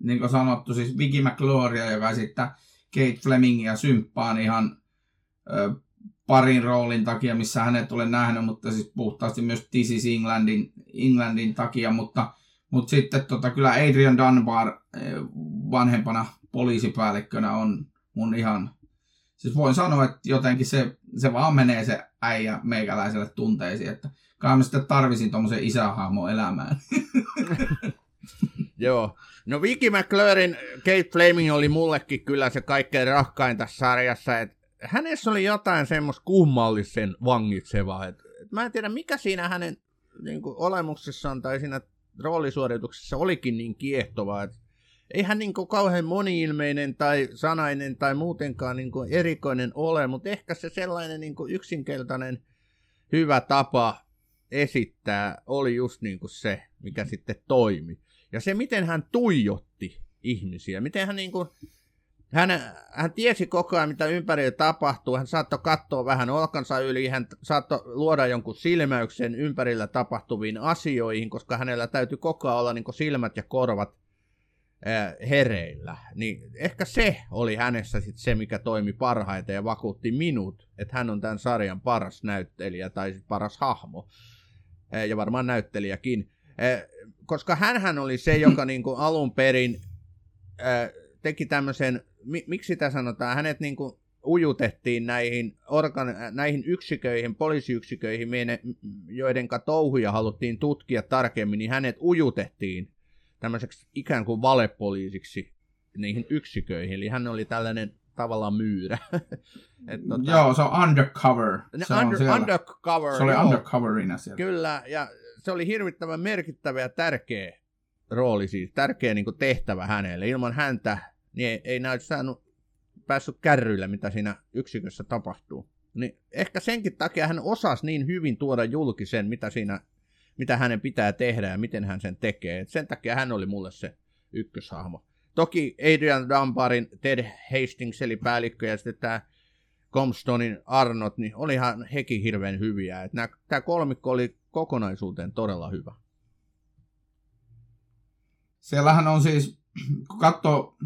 niin kuin sanottu, siis Vicky McLauria, joka sitten Kate Flemingia symppaan ihan ö, parin roolin takia, missä hänet olen nähnyt, mutta siis puhtaasti myös This is Englandin, Englandin takia, mutta, mutta sitten tota, kyllä Adrian Dunbar vanhempana poliisipäällikkönä on mun ihan, siis voin sanoa, että jotenkin se, se vaan menee se äijä meikäläiselle tunteisiin, että kai mä sitten tarvisin tuommoisen isähahmon elämään. Joo. No Vicky McClurin Kate Flaming oli mullekin kyllä se kaikkein rakkain tässä sarjassa, että hänessä oli jotain semmoista kummallisen vangitsevaa. Et, et mä en tiedä, mikä siinä hänen niin kuin, olemuksessaan tai siinä roolisuorituksessa olikin niin kiehtovaa. Et, ei hän niin kuin, kauhean moniilmeinen tai sanainen tai muutenkaan niin kuin, erikoinen ole, mutta ehkä se sellainen niin kuin, yksinkertainen hyvä tapa esittää oli just niin kuin se, mikä sitten toimi. Ja se, miten hän tuijotti ihmisiä, miten hän niin kuin, hän, hän tiesi koko ajan, mitä ympärillä tapahtuu. Hän saattoi katsoa vähän olkansa yli, hän saattoi luoda jonkun silmäyksen ympärillä tapahtuviin asioihin, koska hänellä täytyy koko ajan olla niin silmät ja korvat hereillä. Niin ehkä se oli hänessä sit se, mikä toimi parhaiten ja vakuutti minut, että hän on tämän sarjan paras näyttelijä tai sit paras hahmo. Ja varmaan näyttelijäkin. Koska hän oli se, joka niin kuin alun perin teki tämmöisen mi, miksi sitä sanotaan, hänet niin kuin ujutettiin näihin, organ, näihin yksiköihin, poliisiyksiköihin, joiden touhuja haluttiin tutkia tarkemmin, niin hänet ujutettiin tämmöiseksi ikään kuin valepoliisiksi niihin yksiköihin. Eli hän oli tällainen tavallaan myyrä. Et, tota, joo, se on undercover. Se, under, on siellä. undercover. Se oli joo. undercoverina siellä. Kyllä, ja se oli hirvittävän merkittävä ja tärkeä rooli, siis tärkeä niin kuin tehtävä hänelle. Ilman häntä niin ei, ei näy saanut päässyt kärryillä, mitä siinä yksikössä tapahtuu. Niin ehkä senkin takia hän osasi niin hyvin tuoda julki sen, mitä, siinä, mitä hänen pitää tehdä ja miten hän sen tekee. Et sen takia hän oli mulle se ykköshahmo. Toki Adrian Dunbarin Ted Hastings eli päällikkö ja sitten tämä Comstonin Arnot, niin olihan hekin hirveän hyviä. Tämä kolmikko oli kokonaisuuteen todella hyvä. Siellähän on siis, kun katsoo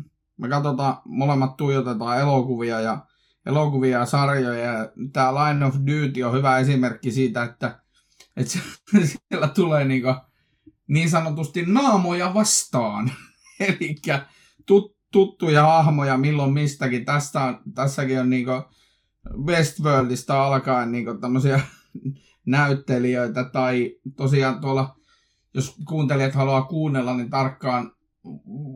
me katsotaan, molemmat tuijotetaan elokuvia ja elokuvia ja sarjoja. Ja tämä Line of Duty on hyvä esimerkki siitä, että, että siellä tulee niin, kuin, niin sanotusti naamoja vastaan. Eli tut, tuttuja hahmoja milloin mistäkin. Tästä, tässäkin on niin Westworldista alkaen niin tämmöisiä näyttelijöitä tai tosiaan tuolla, jos kuuntelijat haluaa kuunnella, niin tarkkaan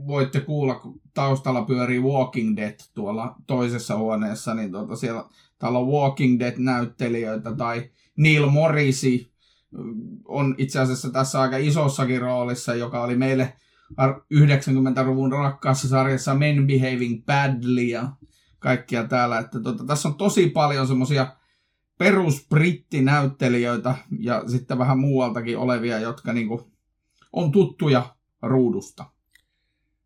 voitte kuulla, kun taustalla pyörii Walking Dead tuolla toisessa huoneessa, niin tuota siellä täällä on Walking Dead-näyttelijöitä tai Neil Morrisi on itse asiassa tässä aika isossakin roolissa, joka oli meille 90-luvun rakkaassa sarjassa Men Behaving Badly ja kaikkia täällä. Että tuota, tässä on tosi paljon semmoisia perusbrittinäyttelijöitä ja sitten vähän muualtakin olevia, jotka niinku on tuttuja ruudusta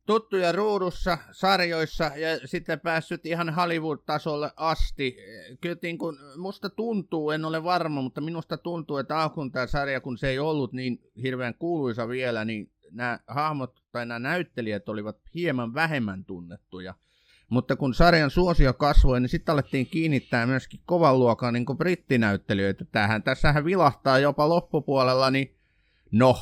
tuttuja ruudussa, sarjoissa ja sitten päässyt ihan Hollywood-tasolle asti. Kyllä niin kuin, musta tuntuu, en ole varma, mutta minusta tuntuu, että alkuun tämä sarja, kun se ei ollut niin hirveän kuuluisa vielä, niin nämä hahmot tai nämä näyttelijät olivat hieman vähemmän tunnettuja. Mutta kun sarjan suosio kasvoi, niin sitten alettiin kiinnittää myöskin kovan luokan niin brittinäyttelijöitä tähän. Tässähän vilahtaa jopa loppupuolella, niin no,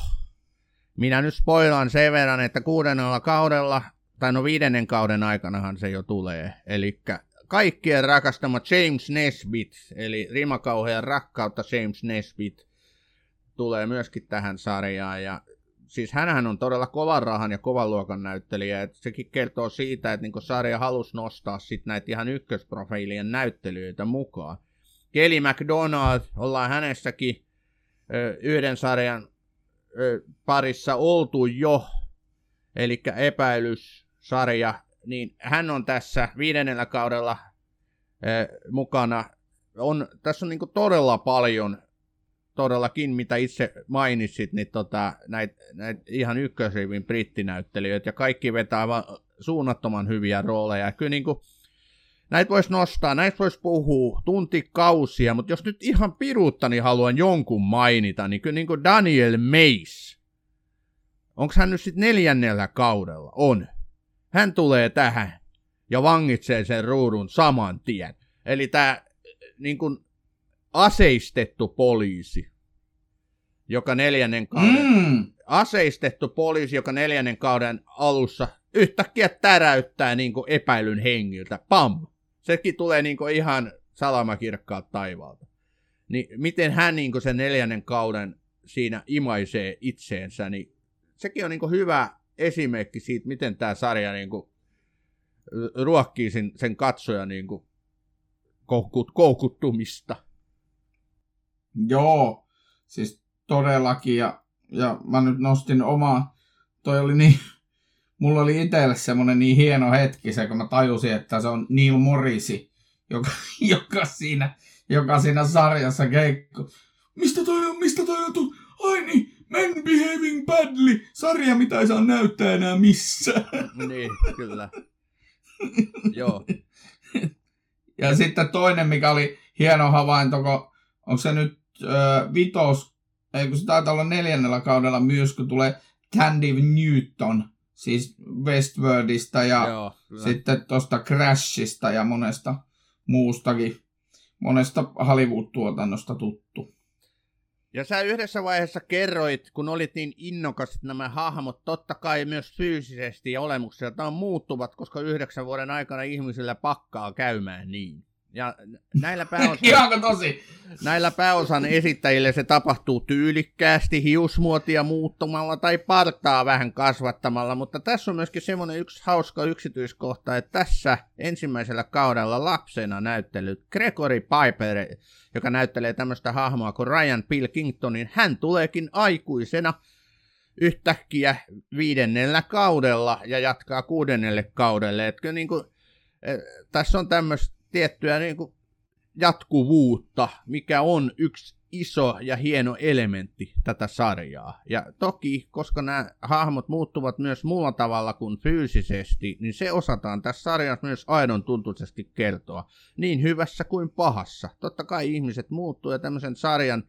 minä nyt spoilaan sen verran, että kuudennella kaudella, tai no viidennen kauden aikanahan se jo tulee, eli kaikkien rakastama James Nesbitt, eli rimakauhean rakkautta James Nesbitt, tulee myöskin tähän sarjaan, ja siis hänhän on todella kovan rahan ja kovan luokan näyttelijä, että sekin kertoo siitä, että niin sarja halusi nostaa sit näitä ihan ykkösprofiilien näyttelijöitä mukaan. Kelly McDonald, ollaan hänessäkin yhden sarjan parissa oltu jo, eli epäilyssarja, niin hän on tässä viidennellä kaudella mukana. On, tässä on niin todella paljon, todellakin mitä itse mainitsit, niin tota, näitä näit ihan ykkösrivin brittinäyttelijöitä, ja kaikki vetää aivan suunnattoman hyviä rooleja. Kyllä niin kuin, näitä voisi nostaa, näitä voisi puhua tuntikausia, mutta jos nyt ihan piruuttani haluan jonkun mainita, niin kyllä niin kuin Daniel Mays, Onko hän nyt sitten neljännellä kaudella? On. Hän tulee tähän ja vangitsee sen ruudun saman tien. Eli tämä niin kuin aseistettu poliisi, joka neljännen kauden, mm. aseistettu poliisi, joka neljännen kauden alussa yhtäkkiä täräyttää niin kuin epäilyn hengiltä. Pam! Sekin tulee niin kuin ihan salamakirkkaalta taivaalta. Niin miten hän niin kuin sen neljännen kauden siinä imaisee itseensä, niin sekin on niin kuin hyvä esimerkki siitä, miten tämä sarja niin kuin ruokkii sen, sen katsoja niin kuin koukut, koukuttumista. Joo, siis todellakin. Ja, ja mä nyt nostin omaa, toi oli niin, mulla oli itselle semmoinen niin hieno hetki se, kun mä tajusin, että se on Neil Morrisi, joka, joka, siinä, joka siinä sarjassa keikko. Mistä toi on, mistä toi on tullut? Ai niin, Men Behaving Badly, sarja mitä ei saa näyttää enää missään. niin, kyllä. Joo. Ja sitten toinen, mikä oli hieno havainto, kun onko se nyt äh, vitos, ei kun se taitaa olla neljännellä kaudella myös, kun tulee Tandy Newton, siis Westworldista ja Joo, sitten tuosta Crashista ja monesta muustakin, monesta Hollywood-tuotannosta tuttu. Ja sä yhdessä vaiheessa kerroit, kun olit niin innokas, että nämä hahmot totta kai myös fyysisesti ja olemukseltaan muuttuvat, koska yhdeksän vuoden aikana ihmisillä pakkaa käymään niin. Ja näillä pääosan, tosi? näillä pääosan esittäjille se tapahtuu tyylikkäästi hiusmuotia muuttumalla tai partaa vähän kasvattamalla, mutta tässä on myöskin semmoinen yksi hauska yksityiskohta, että tässä ensimmäisellä kaudella lapsena näyttelyt Gregory Piper, joka näyttelee tämmöistä hahmoa kuin Ryan Pilkingtonin, hän tuleekin aikuisena yhtäkkiä viidennellä kaudella ja jatkaa kuudennelle kaudelle. Etkö niin kuin, eh, tässä on tämmöistä tiettyä niin kuin jatkuvuutta, mikä on yksi iso ja hieno elementti tätä sarjaa. Ja toki, koska nämä hahmot muuttuvat myös muulla tavalla kuin fyysisesti, niin se osataan tässä sarjassa myös aidon tuntuisesti kertoa, niin hyvässä kuin pahassa. Totta kai ihmiset muuttuu ja tämmöisen sarjan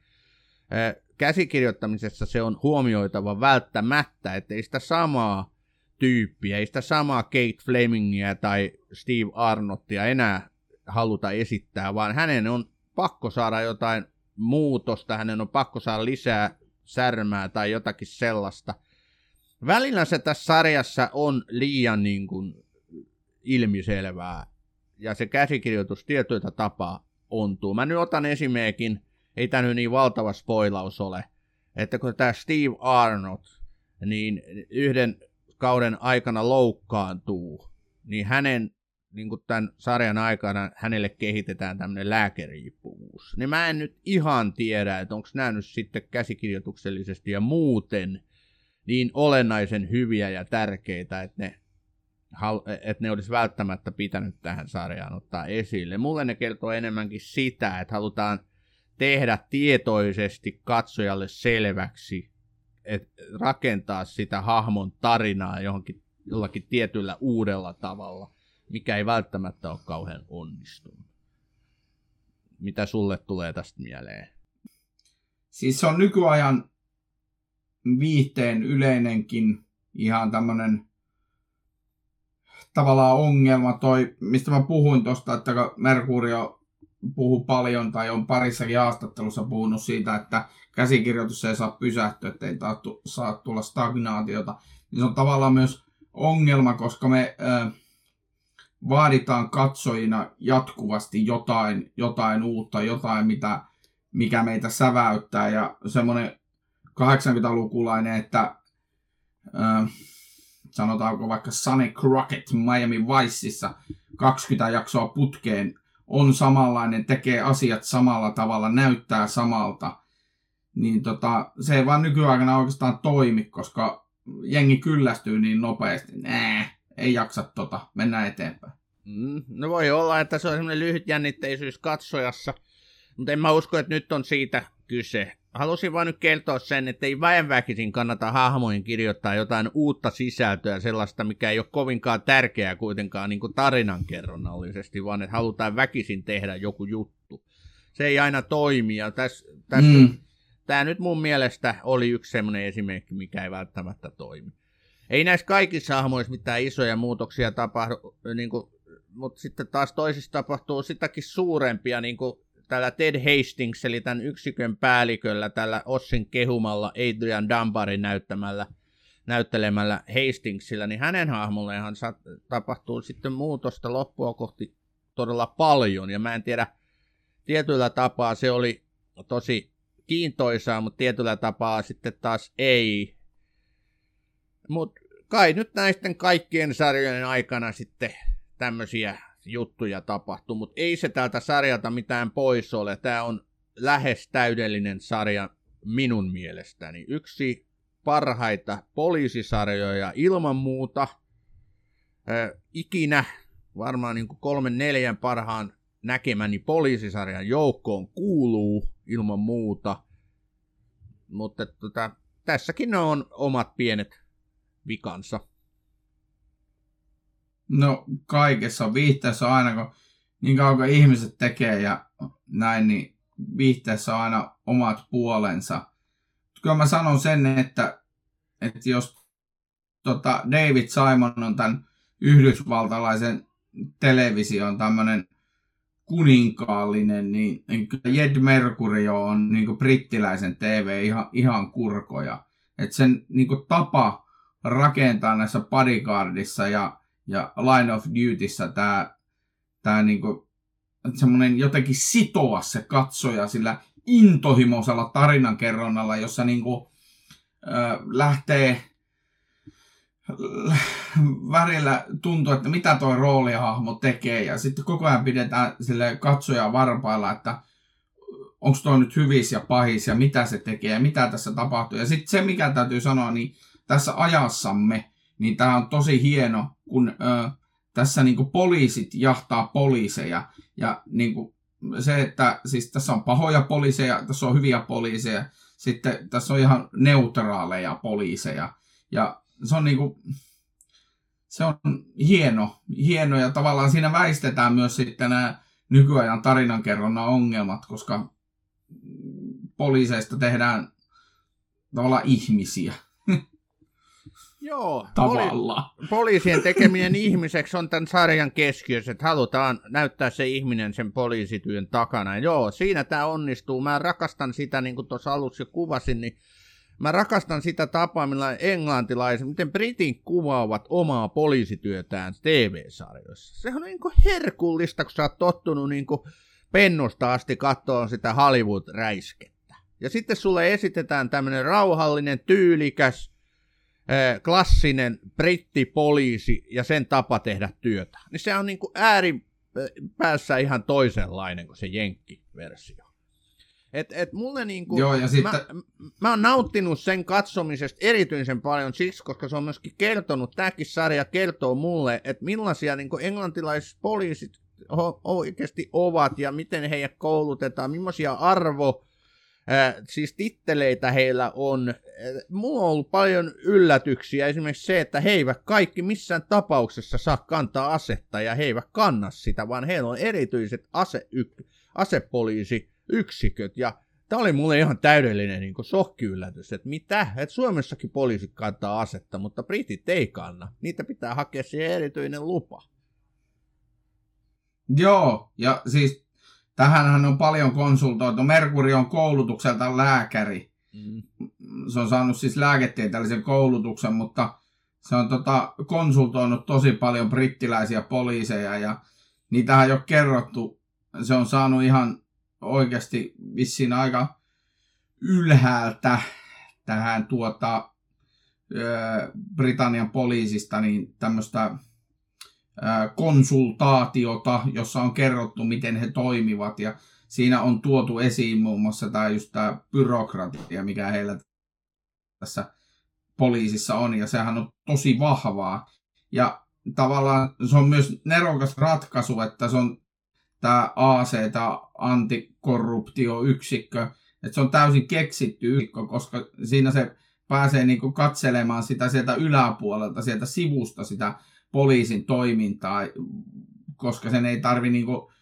äh, käsikirjoittamisessa se on huomioitava välttämättä, ettei sitä samaa tyyppiä, ei sitä samaa Kate Flemingia tai Steve Arnottia enää haluta esittää, vaan hänen on pakko saada jotain muutosta, hänen on pakko saada lisää särmää tai jotakin sellaista. Välillä se tässä sarjassa on liian niin kuin ilmiselvää, ja se käsikirjoitus tietyiltä tapaa ontuu. Mä nyt otan esimerkin, ei tämä nyt niin valtava spoilaus ole, että kun tämä Steve Arnott, niin yhden kauden aikana loukkaantuu, niin hänen niin kuin tämän sarjan aikana hänelle kehitetään tämmöinen lääkeriippuvuus. Niin mä en nyt ihan tiedä, että onko nämä nyt sitten käsikirjoituksellisesti ja muuten niin olennaisen hyviä ja tärkeitä, että ne, että ne olisi välttämättä pitänyt tähän sarjaan ottaa esille. Mulle ne kertoo enemmänkin sitä, että halutaan tehdä tietoisesti katsojalle selväksi, että rakentaa sitä hahmon tarinaa johonkin jollakin tietyllä uudella tavalla mikä ei välttämättä ole kauhean onnistunut. Mitä sulle tulee tästä mieleen? Siis se on nykyajan viihteen yleinenkin ihan tämmönen tavallaan ongelma toi, mistä mä puhuin tuosta, että Merkurio puhuu paljon tai on parissakin haastattelussa puhunut siitä, että käsikirjoitus ei saa pysähtyä, ettei saa tulla stagnaatiota. Niin se on tavallaan myös ongelma, koska me äh, vaaditaan katsojina jatkuvasti jotain, jotain uutta, jotain, mitä, mikä meitä säväyttää. Ja semmoinen 80-lukulainen, että äh, sanotaanko vaikka Sunny Crockett Miami Viceissa 20 jaksoa putkeen on samanlainen, tekee asiat samalla tavalla, näyttää samalta, niin tota, se ei vaan nykyaikana oikeastaan toimi, koska jengi kyllästyy niin nopeasti. Nää, ei jaksa tota, mennään eteenpäin. Mm, no voi olla, että se on semmoinen lyhyt jännitteisyys katsojassa, mutta en mä usko, että nyt on siitä kyse. Halusin vain nyt kertoa sen, että ei väenväkisin kannata hahmojen kirjoittaa jotain uutta sisältöä, sellaista, mikä ei ole kovinkaan tärkeää kuitenkaan niin kuin tarinankerronnallisesti, vaan että halutaan väkisin tehdä joku juttu. Se ei aina toimi, ja tässä täs, mm. tämä nyt mun mielestä oli yksi semmoinen esimerkki, mikä ei välttämättä toimi. Ei näissä kaikissa hahmoissa mitään isoja muutoksia tapahdu, niin kuin, mutta sitten taas toisissa tapahtuu sitäkin suurempia, niin kuin tällä Ted Hastings, eli tämän yksikön päälliköllä, tällä Ossin kehumalla Adrian Dunbarin näyttämällä, näyttelemällä Hastingsilla, niin hänen hahmolleenhan tapahtuu sitten muutosta loppua kohti todella paljon, ja mä en tiedä, tietyllä tapaa se oli tosi kiintoisaa, mutta tietyllä tapaa sitten taas ei. Mutta kai nyt näisten kaikkien sarjojen aikana sitten tämmöisiä juttuja tapahtuu, mutta ei se tältä sarjalta mitään pois ole. Tämä on lähes täydellinen sarja minun mielestäni. Yksi parhaita poliisisarjoja ilman muuta. Äh, ikinä varmaan niin kuin kolmen neljän parhaan näkemäni poliisisarjan joukkoon kuuluu ilman muuta. Mutta tota, tässäkin on omat pienet vikansa. No kaikessa viihteessä on aina, kun niin kauan kuin ihmiset tekee ja näin, niin viihteessä on aina omat puolensa. Kyllä mä sanon sen, että, että jos tota David Simon on tämän yhdysvaltalaisen television tämmöinen kuninkaallinen, niin, Jed Mercurio on niin brittiläisen TV ihan, ihan kurkoja. että sen niin tapa rakentaa näissä bodyguardissa ja ja Line of Dutyssä tämä tää niinku, semmoinen jotenkin sitoa se katsoja sillä intohimoisella tarinankerronnalla, jossa niinku, ö, lähtee välillä tuntuu, että mitä tuo roolihahmo tekee ja sitten koko ajan pidetään sille katsoja varpailla, että onko tuo nyt hyvis ja pahis ja mitä se tekee ja mitä tässä tapahtuu. Ja sitten se, mikä täytyy sanoa, niin tässä ajassamme, niin tämä on tosi hieno, kun ö, tässä niinku poliisit jahtaa poliiseja. Ja niinku se, että siis tässä on pahoja poliiseja, tässä on hyviä poliiseja, sitten tässä on ihan neutraaleja poliiseja. Ja se on niinku, se on hieno, hieno ja tavallaan siinä väistetään myös sitten nämä nykyajan tarinankerronnan ongelmat, koska poliiseista tehdään tavallaan ihmisiä. Joo, tavalla. Poli- poliisien tekeminen ihmiseksi on tämän sarjan keskiössä, että halutaan näyttää se ihminen sen poliisityön takana. Joo, siinä tämä onnistuu. Mä rakastan sitä, niin kuin tuossa aluksi jo kuvasin, niin mä rakastan sitä tapaa, millä englantilaiset, miten britin kuvaavat omaa poliisityötään TV-sarjoissa. Se on niin kuin herkullista, kun sä oot tottunut niin kuin pennusta asti katsoa sitä Hollywood-räiskettä. Ja sitten sulle esitetään tämmöinen rauhallinen, tyylikäs, klassinen brittipoliisi ja sen tapa tehdä työtä. Niin se on niin kuin ääripäässä ihan toisenlainen kuin se jenkki-versio. Et, et mulle niinku, Joo, ja sitten... mä, mä oon nauttinut sen katsomisesta erityisen paljon siksi, koska se on myöskin kertonut, tämäkin sarja kertoo mulle, että millaisia niinku englantilaiset poliisit oikeasti ovat ja miten heidät koulutetaan, millaisia arvo, Äh, siis titteleitä heillä on. Mulla on ollut paljon yllätyksiä, esimerkiksi se, että he eivät kaikki missään tapauksessa saa kantaa asetta ja he eivät kanna sitä, vaan heillä on erityiset ase, asepoliisiyksiköt ja Tämä oli mulle ihan täydellinen niin sokkiyllätys, että mitä, että Suomessakin poliisit kantaa asetta, mutta britit ei kanna. Niitä pitää hakea siihen erityinen lupa. Joo, ja siis Tähänhän on paljon konsultoitu. Merkuri on koulutukselta lääkäri. Mm. Se on saanut siis lääketieteellisen koulutuksen, mutta se on tota, konsultoinut tosi paljon brittiläisiä poliiseja ja niitähän ei ole kerrottu. Se on saanut ihan oikeasti vissiin aika ylhäältä tähän tuota, Britannian poliisista niin tämmöistä konsultaatiota, jossa on kerrottu, miten he toimivat. Ja siinä on tuotu esiin muun muassa tämä just tämä byrokratia, mikä heillä tässä poliisissa on. Ja sehän on tosi vahvaa. Ja tavallaan se on myös nerokas ratkaisu, että se on tämä AC, tämä antikorruptioyksikkö, että se on täysin keksitty yksikkö, koska siinä se pääsee niinku katselemaan sitä sieltä yläpuolelta, sieltä sivusta sitä poliisin toimintaa, koska sen ei tarvi niinku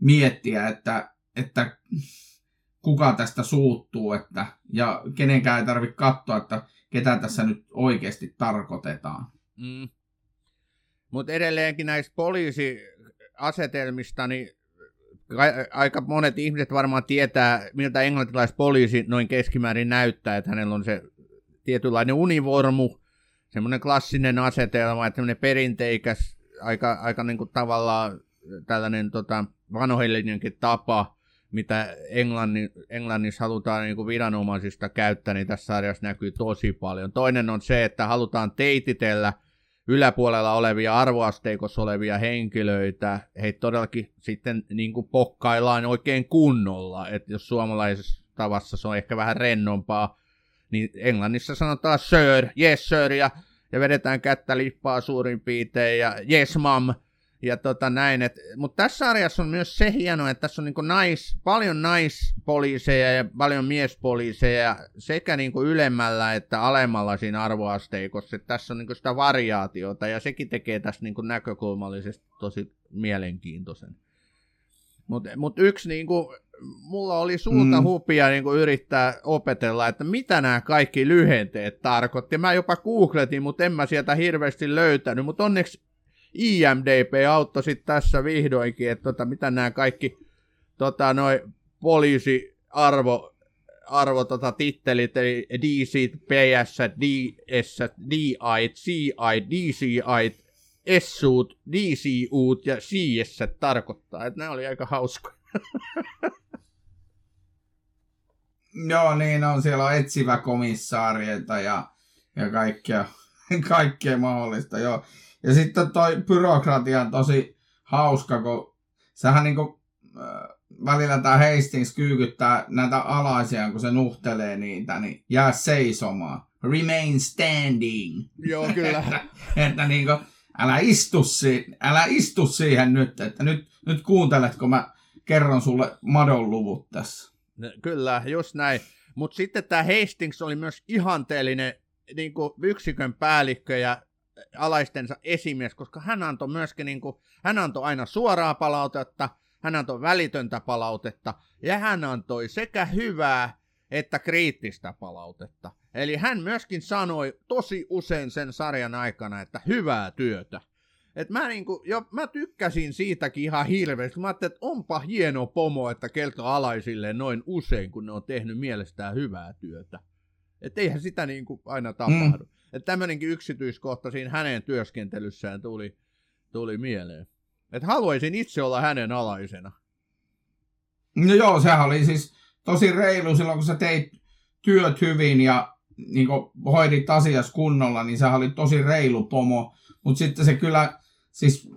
miettiä, että, että kuka tästä suuttuu, että, ja kenenkään ei tarvitse katsoa, että ketä tässä nyt oikeasti tarkoitetaan. Mm. Mutta edelleenkin näistä poliisiasetelmista, niin aika monet ihmiset varmaan tietää, miltä englantilaispoliisi noin keskimäärin näyttää, että hänellä on se tietynlainen univormu, semmoinen klassinen asetelma, että semmoinen perinteikäs, aika, aika niin kuin tavallaan tällainen tota, vanhoillinenkin tapa, mitä Englannin, Englannissa halutaan niin kuin viranomaisista käyttää, niin tässä sarjassa näkyy tosi paljon. Toinen on se, että halutaan teititellä yläpuolella olevia arvoasteikossa olevia henkilöitä. Heitä todellakin sitten niin kuin pokkaillaan oikein kunnolla, että jos suomalaisessa tavassa se on ehkä vähän rennompaa, niin Englannissa sanotaan sir, yes sir, ja, ja vedetään kättä lippaa suurin piirtein, ja yes mom, ja tota näin, mutta tässä sarjassa on myös se hieno, että tässä on niinku nais, paljon naispoliiseja ja paljon miespoliiseja sekä niinku ylemmällä että alemmalla siinä arvoasteikossa. Et tässä on niinku sitä variaatiota ja sekin tekee tästä niinku näkökulmallisesti tosi mielenkiintoisen. Mutta mut yksi niinku, mulla oli suuta mm. hupia niinku yrittää opetella, että mitä nämä kaikki lyhenteet tarkoitti. Mä jopa googletin, mutta en mä sieltä hirveästi löytänyt, mutta onneksi IMDP auttoi sitten tässä vihdoinkin, että tota, mitä nämä kaikki tota, noi poliisiarvo arvo tota, tittelit, eli DC, PS, DS, DI, CI, DCI, SUut, DCUt ja CS tarkoittaa, että nämä oli aika hauskoja. Joo, niin on. Siellä on etsivä komissaarieita ja, ja kaikkea, kaikkea mahdollista. Joo. Ja sitten toi byrokratia on tosi hauska, kun sehän niinku, äh, välillä tämä Hastings kyykyttää näitä alaisia, kun se nuhtelee niitä, niin jää seisomaan. Remain standing. Joo, kyllä. että, että niinku, älä istu, si- älä istu siihen nyt, että nyt, nyt kuunteletko mä kerron sulle madon luvut tässä. No, kyllä, just näin. Mutta sitten tämä Hastings oli myös ihanteellinen niin yksikön päällikkö ja alaistensa esimies, koska hän antoi myöskin, niin kuin, hän antoi aina suoraa palautetta, hän antoi välitöntä palautetta, ja hän antoi sekä hyvää että kriittistä palautetta. Eli hän myöskin sanoi tosi usein sen sarjan aikana, että hyvää työtä. Et mä, niinku, jo, mä tykkäsin siitäkin ihan hirveästi. Mä ajattelin, että onpa hieno pomo, että kelta alaisille noin usein, kun ne on tehnyt mielestään hyvää työtä. Että eihän sitä niinku aina tapahdu. Mm. Että tämmöinenkin yksityiskohta siinä hänen työskentelyssään tuli, tuli mieleen. Että haluaisin itse olla hänen alaisena. No joo, sehän oli siis tosi reilu silloin, kun sä teit työt hyvin ja niin hoidit asias kunnolla, niin sehän oli tosi reilu pomo. Mutta sitten se kyllä siis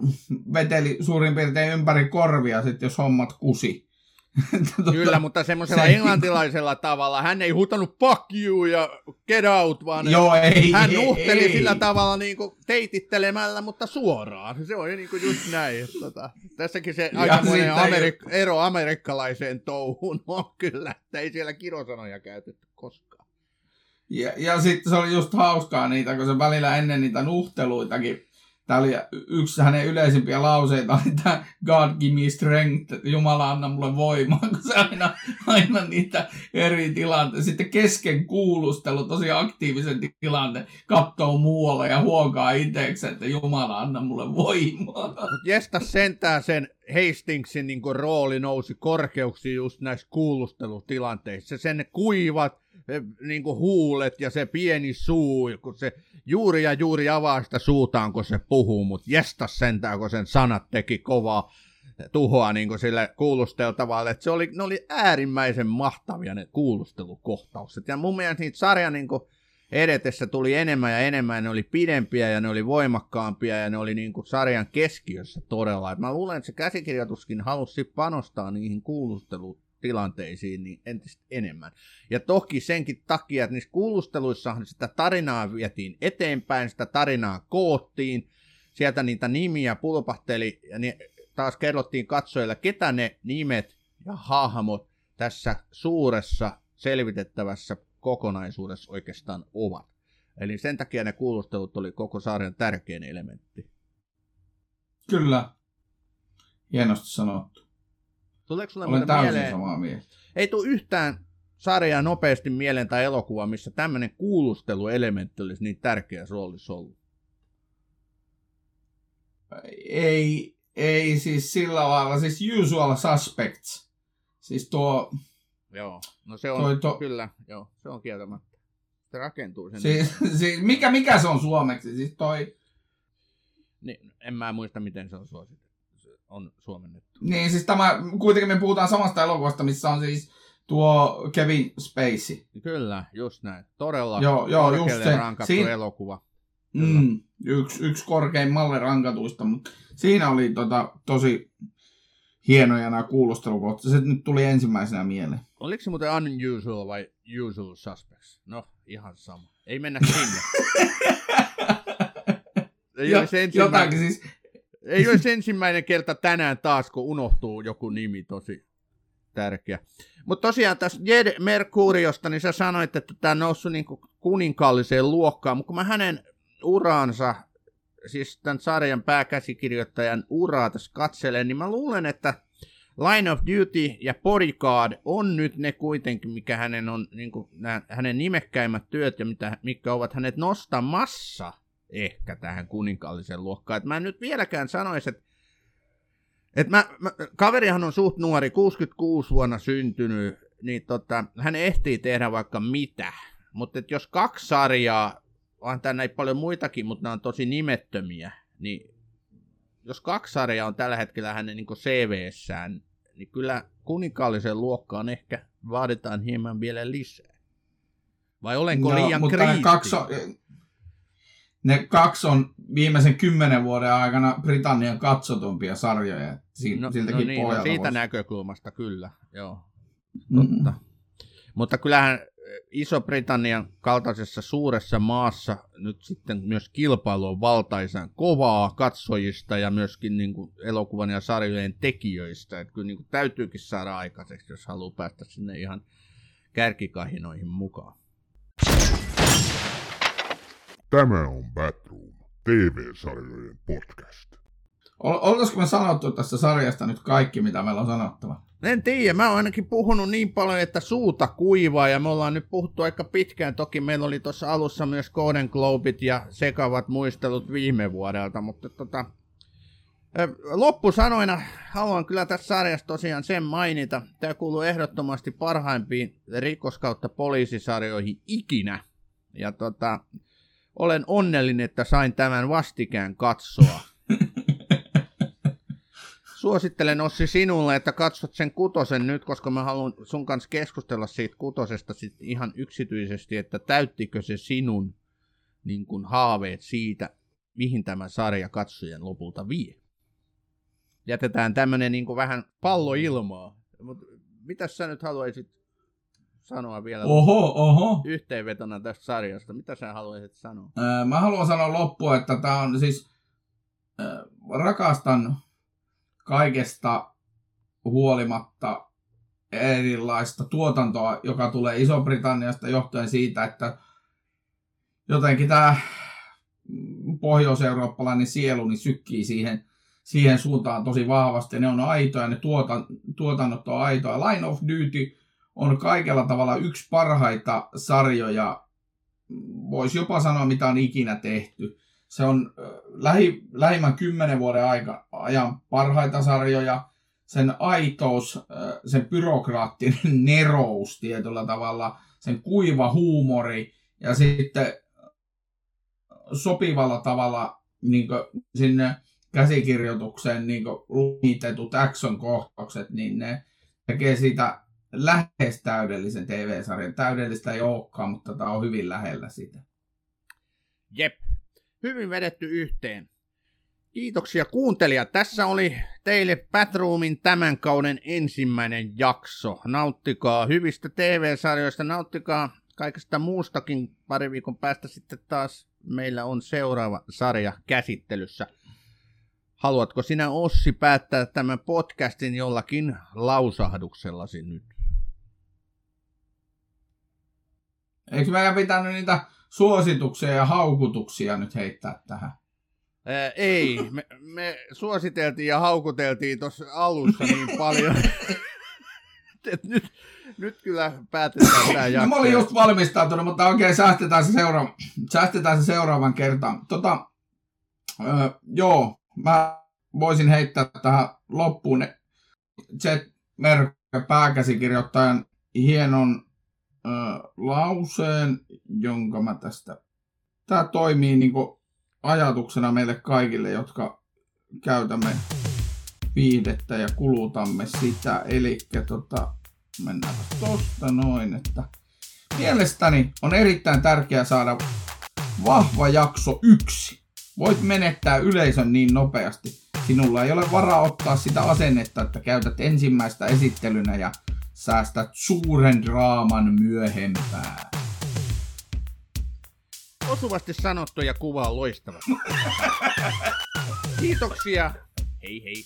veteli suurin piirtein ympäri korvia, sit jos hommat kusi. Tota, Kyllä, mutta semmoisella se... englantilaisella tavalla. Hän ei huutanut fuck you ja get out, vaan Joo, ei, hän nuhteli ei. sillä tavalla niin kuin teitittelemällä, mutta suoraan. Se on niin kuin just näin. Tota, tässäkin se aikamoinen Amerik- ero amerikkalaiseen touhuun on kyllä, että ei siellä kirosanoja käytetty koskaan. Ja, ja sitten se oli just hauskaa niitä, kun se välillä ennen niitä nuhteluitakin Tämä oli yksi hänen yleisimpiä lauseita, oli tämä God give me strength, Jumala anna mulle voimaa, kun se aina, aina niitä eri tilanteita. Sitten kesken kuulustelu, tosi aktiivisen tilanteen, katsoo muualle ja huokaa itseksi, että Jumala anna mulle voimaa. Jesta sentään sen Hastingsin niin rooli nousi korkeuksiin just näissä kuulustelutilanteissa. Sen kuivat niin huulet ja se pieni suu, kun se juuri ja juuri avaa sitä suutaan, kun se puhuu, mutta jestas sentään, kun sen sanat teki kovaa tuhoa niin sille kuulusteltavalle. Et se oli, ne oli äärimmäisen mahtavia ne kuulustelukohtaukset. Ja mun mielestä niitä sarjan niin edetessä tuli enemmän ja enemmän, ja ne oli pidempiä ja ne oli voimakkaampia ja ne oli niin kuin sarjan keskiössä todella. Et mä luulen, että se käsikirjoituskin halusi panostaa niihin kuulusteluun tilanteisiin niin entistä enemmän. Ja toki senkin takia, että niissä kuulusteluissahan sitä tarinaa vietiin eteenpäin, sitä tarinaa koottiin, sieltä niitä nimiä pulpahteli ja niin taas kerrottiin katsojille, ketä ne nimet ja hahmot tässä suuressa selvitettävässä kokonaisuudessa oikeastaan ovat. Eli sen takia ne kuulustelut oli koko sarjan tärkein elementti. Kyllä. Hienosti sanottu. Tuleeko sulle Olen täysin mieleen, samaa mieltä. ei tule yhtään sarjaa nopeasti mieleen tai elokuva, missä tämmöinen kuulusteluelementti olisi niin tärkeässä roolissa ollut. Ei, ei siis sillä lailla, siis usual suspects. Siis tuo, Joo, no se on Toi to- kyllä, joo, se on kieltämättä. Se rakentuu sen. siis, siis mikä, mikä se on suomeksi? Siis toi, Niin, en mä muista, miten se on suositettu. On suomennettu. niin siis tämä, kuitenkin me puhutaan samasta elokuvasta, missä on siis tuo Kevin Spacey. Kyllä, just näin. Todella Joo, joo, just se. rankattu Siin- elokuva. Mm, yksi, yksi korkeimmalle rankatuista, mutta siinä oli tota, tosi hienoja nämä kuulustelukohtat. Se nyt tuli ensimmäisenä mieleen. Oliko se muuten unusual vai usual suspects? No, ihan sama. Ei mennä sinne. ei, Jo- Jotakin siis, ei olisi ensimmäinen kerta tänään taas, kun unohtuu joku nimi tosi tärkeä. Mutta tosiaan tässä Jed Mercuriosta, niin sä sanoit, että tämä on noussut niin kuninkaalliseen luokkaan, mutta kun mä hänen uraansa, siis tämän sarjan pääkäsikirjoittajan uraa tässä katselen, niin mä luulen, että Line of Duty ja Bodyguard on nyt ne kuitenkin, mikä hänen on niin kuin, hänen nimekkäimmät työt ja mitä, mitkä ovat hänet nostamassa ehkä tähän kuninkaalliseen luokkaan. Et mä en nyt vieläkään sanoisi, että et mä, mä, kaverihan on suht nuori, 66 vuonna syntynyt, niin tota, hän ehtii tehdä vaikka mitä. Mutta jos kaksi sarjaa, on tänne paljon muitakin, mutta nämä on tosi nimettömiä, niin jos kaksi sarjaa on tällä hetkellä hänen niin CV-ssään, niin kyllä kuninkaallisen luokkaan ehkä vaaditaan hieman vielä lisää. Vai olenko liian No, mutta ne kriittinen? kaksi, ne kaksi on viimeisen kymmenen vuoden aikana Britannian katsotumpia sarjoja. Si, No, siltäkin no niin, no siitä voisi- näkökulmasta kyllä, joo. Mm. Totta. Mutta kyllähän eh, Iso-Britannian kaltaisessa suuressa maassa nyt sitten myös kilpailu on valtaisan kovaa katsojista ja myöskin niin kuin elokuvan ja sarjojen tekijöistä. Että kyllä niin kuin täytyykin saada aikaiseksi, jos haluaa päästä sinne ihan kärkikahinoihin mukaan. Tämä on Batroom, TV-sarjojen podcast. Ol- Oltaisiko me sanottu tästä sarjasta nyt kaikki, mitä meillä on sanottava? En tiedä, mä oon ainakin puhunut niin paljon, että suuta kuivaa ja me ollaan nyt puhuttu aika pitkään. Toki meillä oli tuossa alussa myös Golden Globit ja sekavat muistelut viime vuodelta, mutta tota, loppusanoina haluan kyllä tässä sarjassa tosiaan sen mainita. Tämä kuuluu ehdottomasti parhaimpiin rikos- kautta poliisisarjoihin ikinä. Ja tota, olen onnellinen, että sain tämän vastikään katsoa. Suosittelen Ossi sinulle, että katsot sen kutosen nyt, koska mä haluan sun kanssa keskustella siitä kutosesta sit ihan yksityisesti, että täyttikö se sinun niin kun, haaveet siitä, mihin tämä sarja katsojen lopulta vie. Jätetään tämmönen niin vähän pallo ilmaa. Mut mitä sä nyt haluaisit sanoa vielä Oho, oho. yhteenvetona tästä sarjasta? Mitä sä haluaisit sanoa? Öö, Mä haluan sanoa loppuun, että tämä on siis, öö, rakastan kaikesta huolimatta erilaista tuotantoa, joka tulee Iso-Britanniasta johtuen siitä, että jotenkin tämä pohjois-eurooppalainen sielu niin sykkii siihen, siihen suuntaan tosi vahvasti. Ne on aitoja, ne tuotan, tuotannot on aitoja. Line of Duty on kaikella tavalla yksi parhaita sarjoja, voisi jopa sanoa, mitä on ikinä tehty. Se on lähi, lähimmän kymmenen vuoden aika, ajan parhaita sarjoja. Sen aitous, sen byrokraattinen nerous tietyllä tavalla, sen kuiva huumori ja sitten sopivalla tavalla niin sinne käsikirjoitukseen niin lumitetut action-kohtaukset, niin ne tekee siitä lähes täydellisen TV-sarjan. Täydellistä ei olekaan, mutta tämä on hyvin lähellä sitä. Jep, hyvin vedetty yhteen. Kiitoksia kuuntelijat. Tässä oli teille Batroomin tämän kauden ensimmäinen jakso. Nauttikaa hyvistä TV-sarjoista, nauttikaa kaikesta muustakin. Pari viikon päästä sitten taas meillä on seuraava sarja käsittelyssä. Haluatko sinä Ossi päättää tämän podcastin jollakin lausahduksellasi nyt? Eikö meidän pitänyt niitä suosituksia ja haukutuksia nyt heittää tähän? Ää, ei, me, me suositeltiin ja haukuteltiin tuossa alussa niin paljon, että nyt, nyt kyllä päätetään tämä jakso. No, mä olin just valmistautunut, mutta okei, säästetään se, seuraava, säästetään se seuraavan kertaan. Tota, öö, joo, mä voisin heittää tähän loppuun Merkä pääkäsikirjoittajan hienon lauseen, jonka mä tästä... Tämä toimii niin ajatuksena meille kaikille, jotka käytämme viihdettä ja kulutamme sitä. Eli tota, mennään tosta noin, että mielestäni on erittäin tärkeää saada vahva jakso yksi. Voit menettää yleisön niin nopeasti. Sinulla ei ole varaa ottaa sitä asennetta, että käytät ensimmäistä esittelynä ja säästät suuren draaman myöhempään. Osuvasti sanottu ja kuva on loistava. Kiitoksia. Hei hei.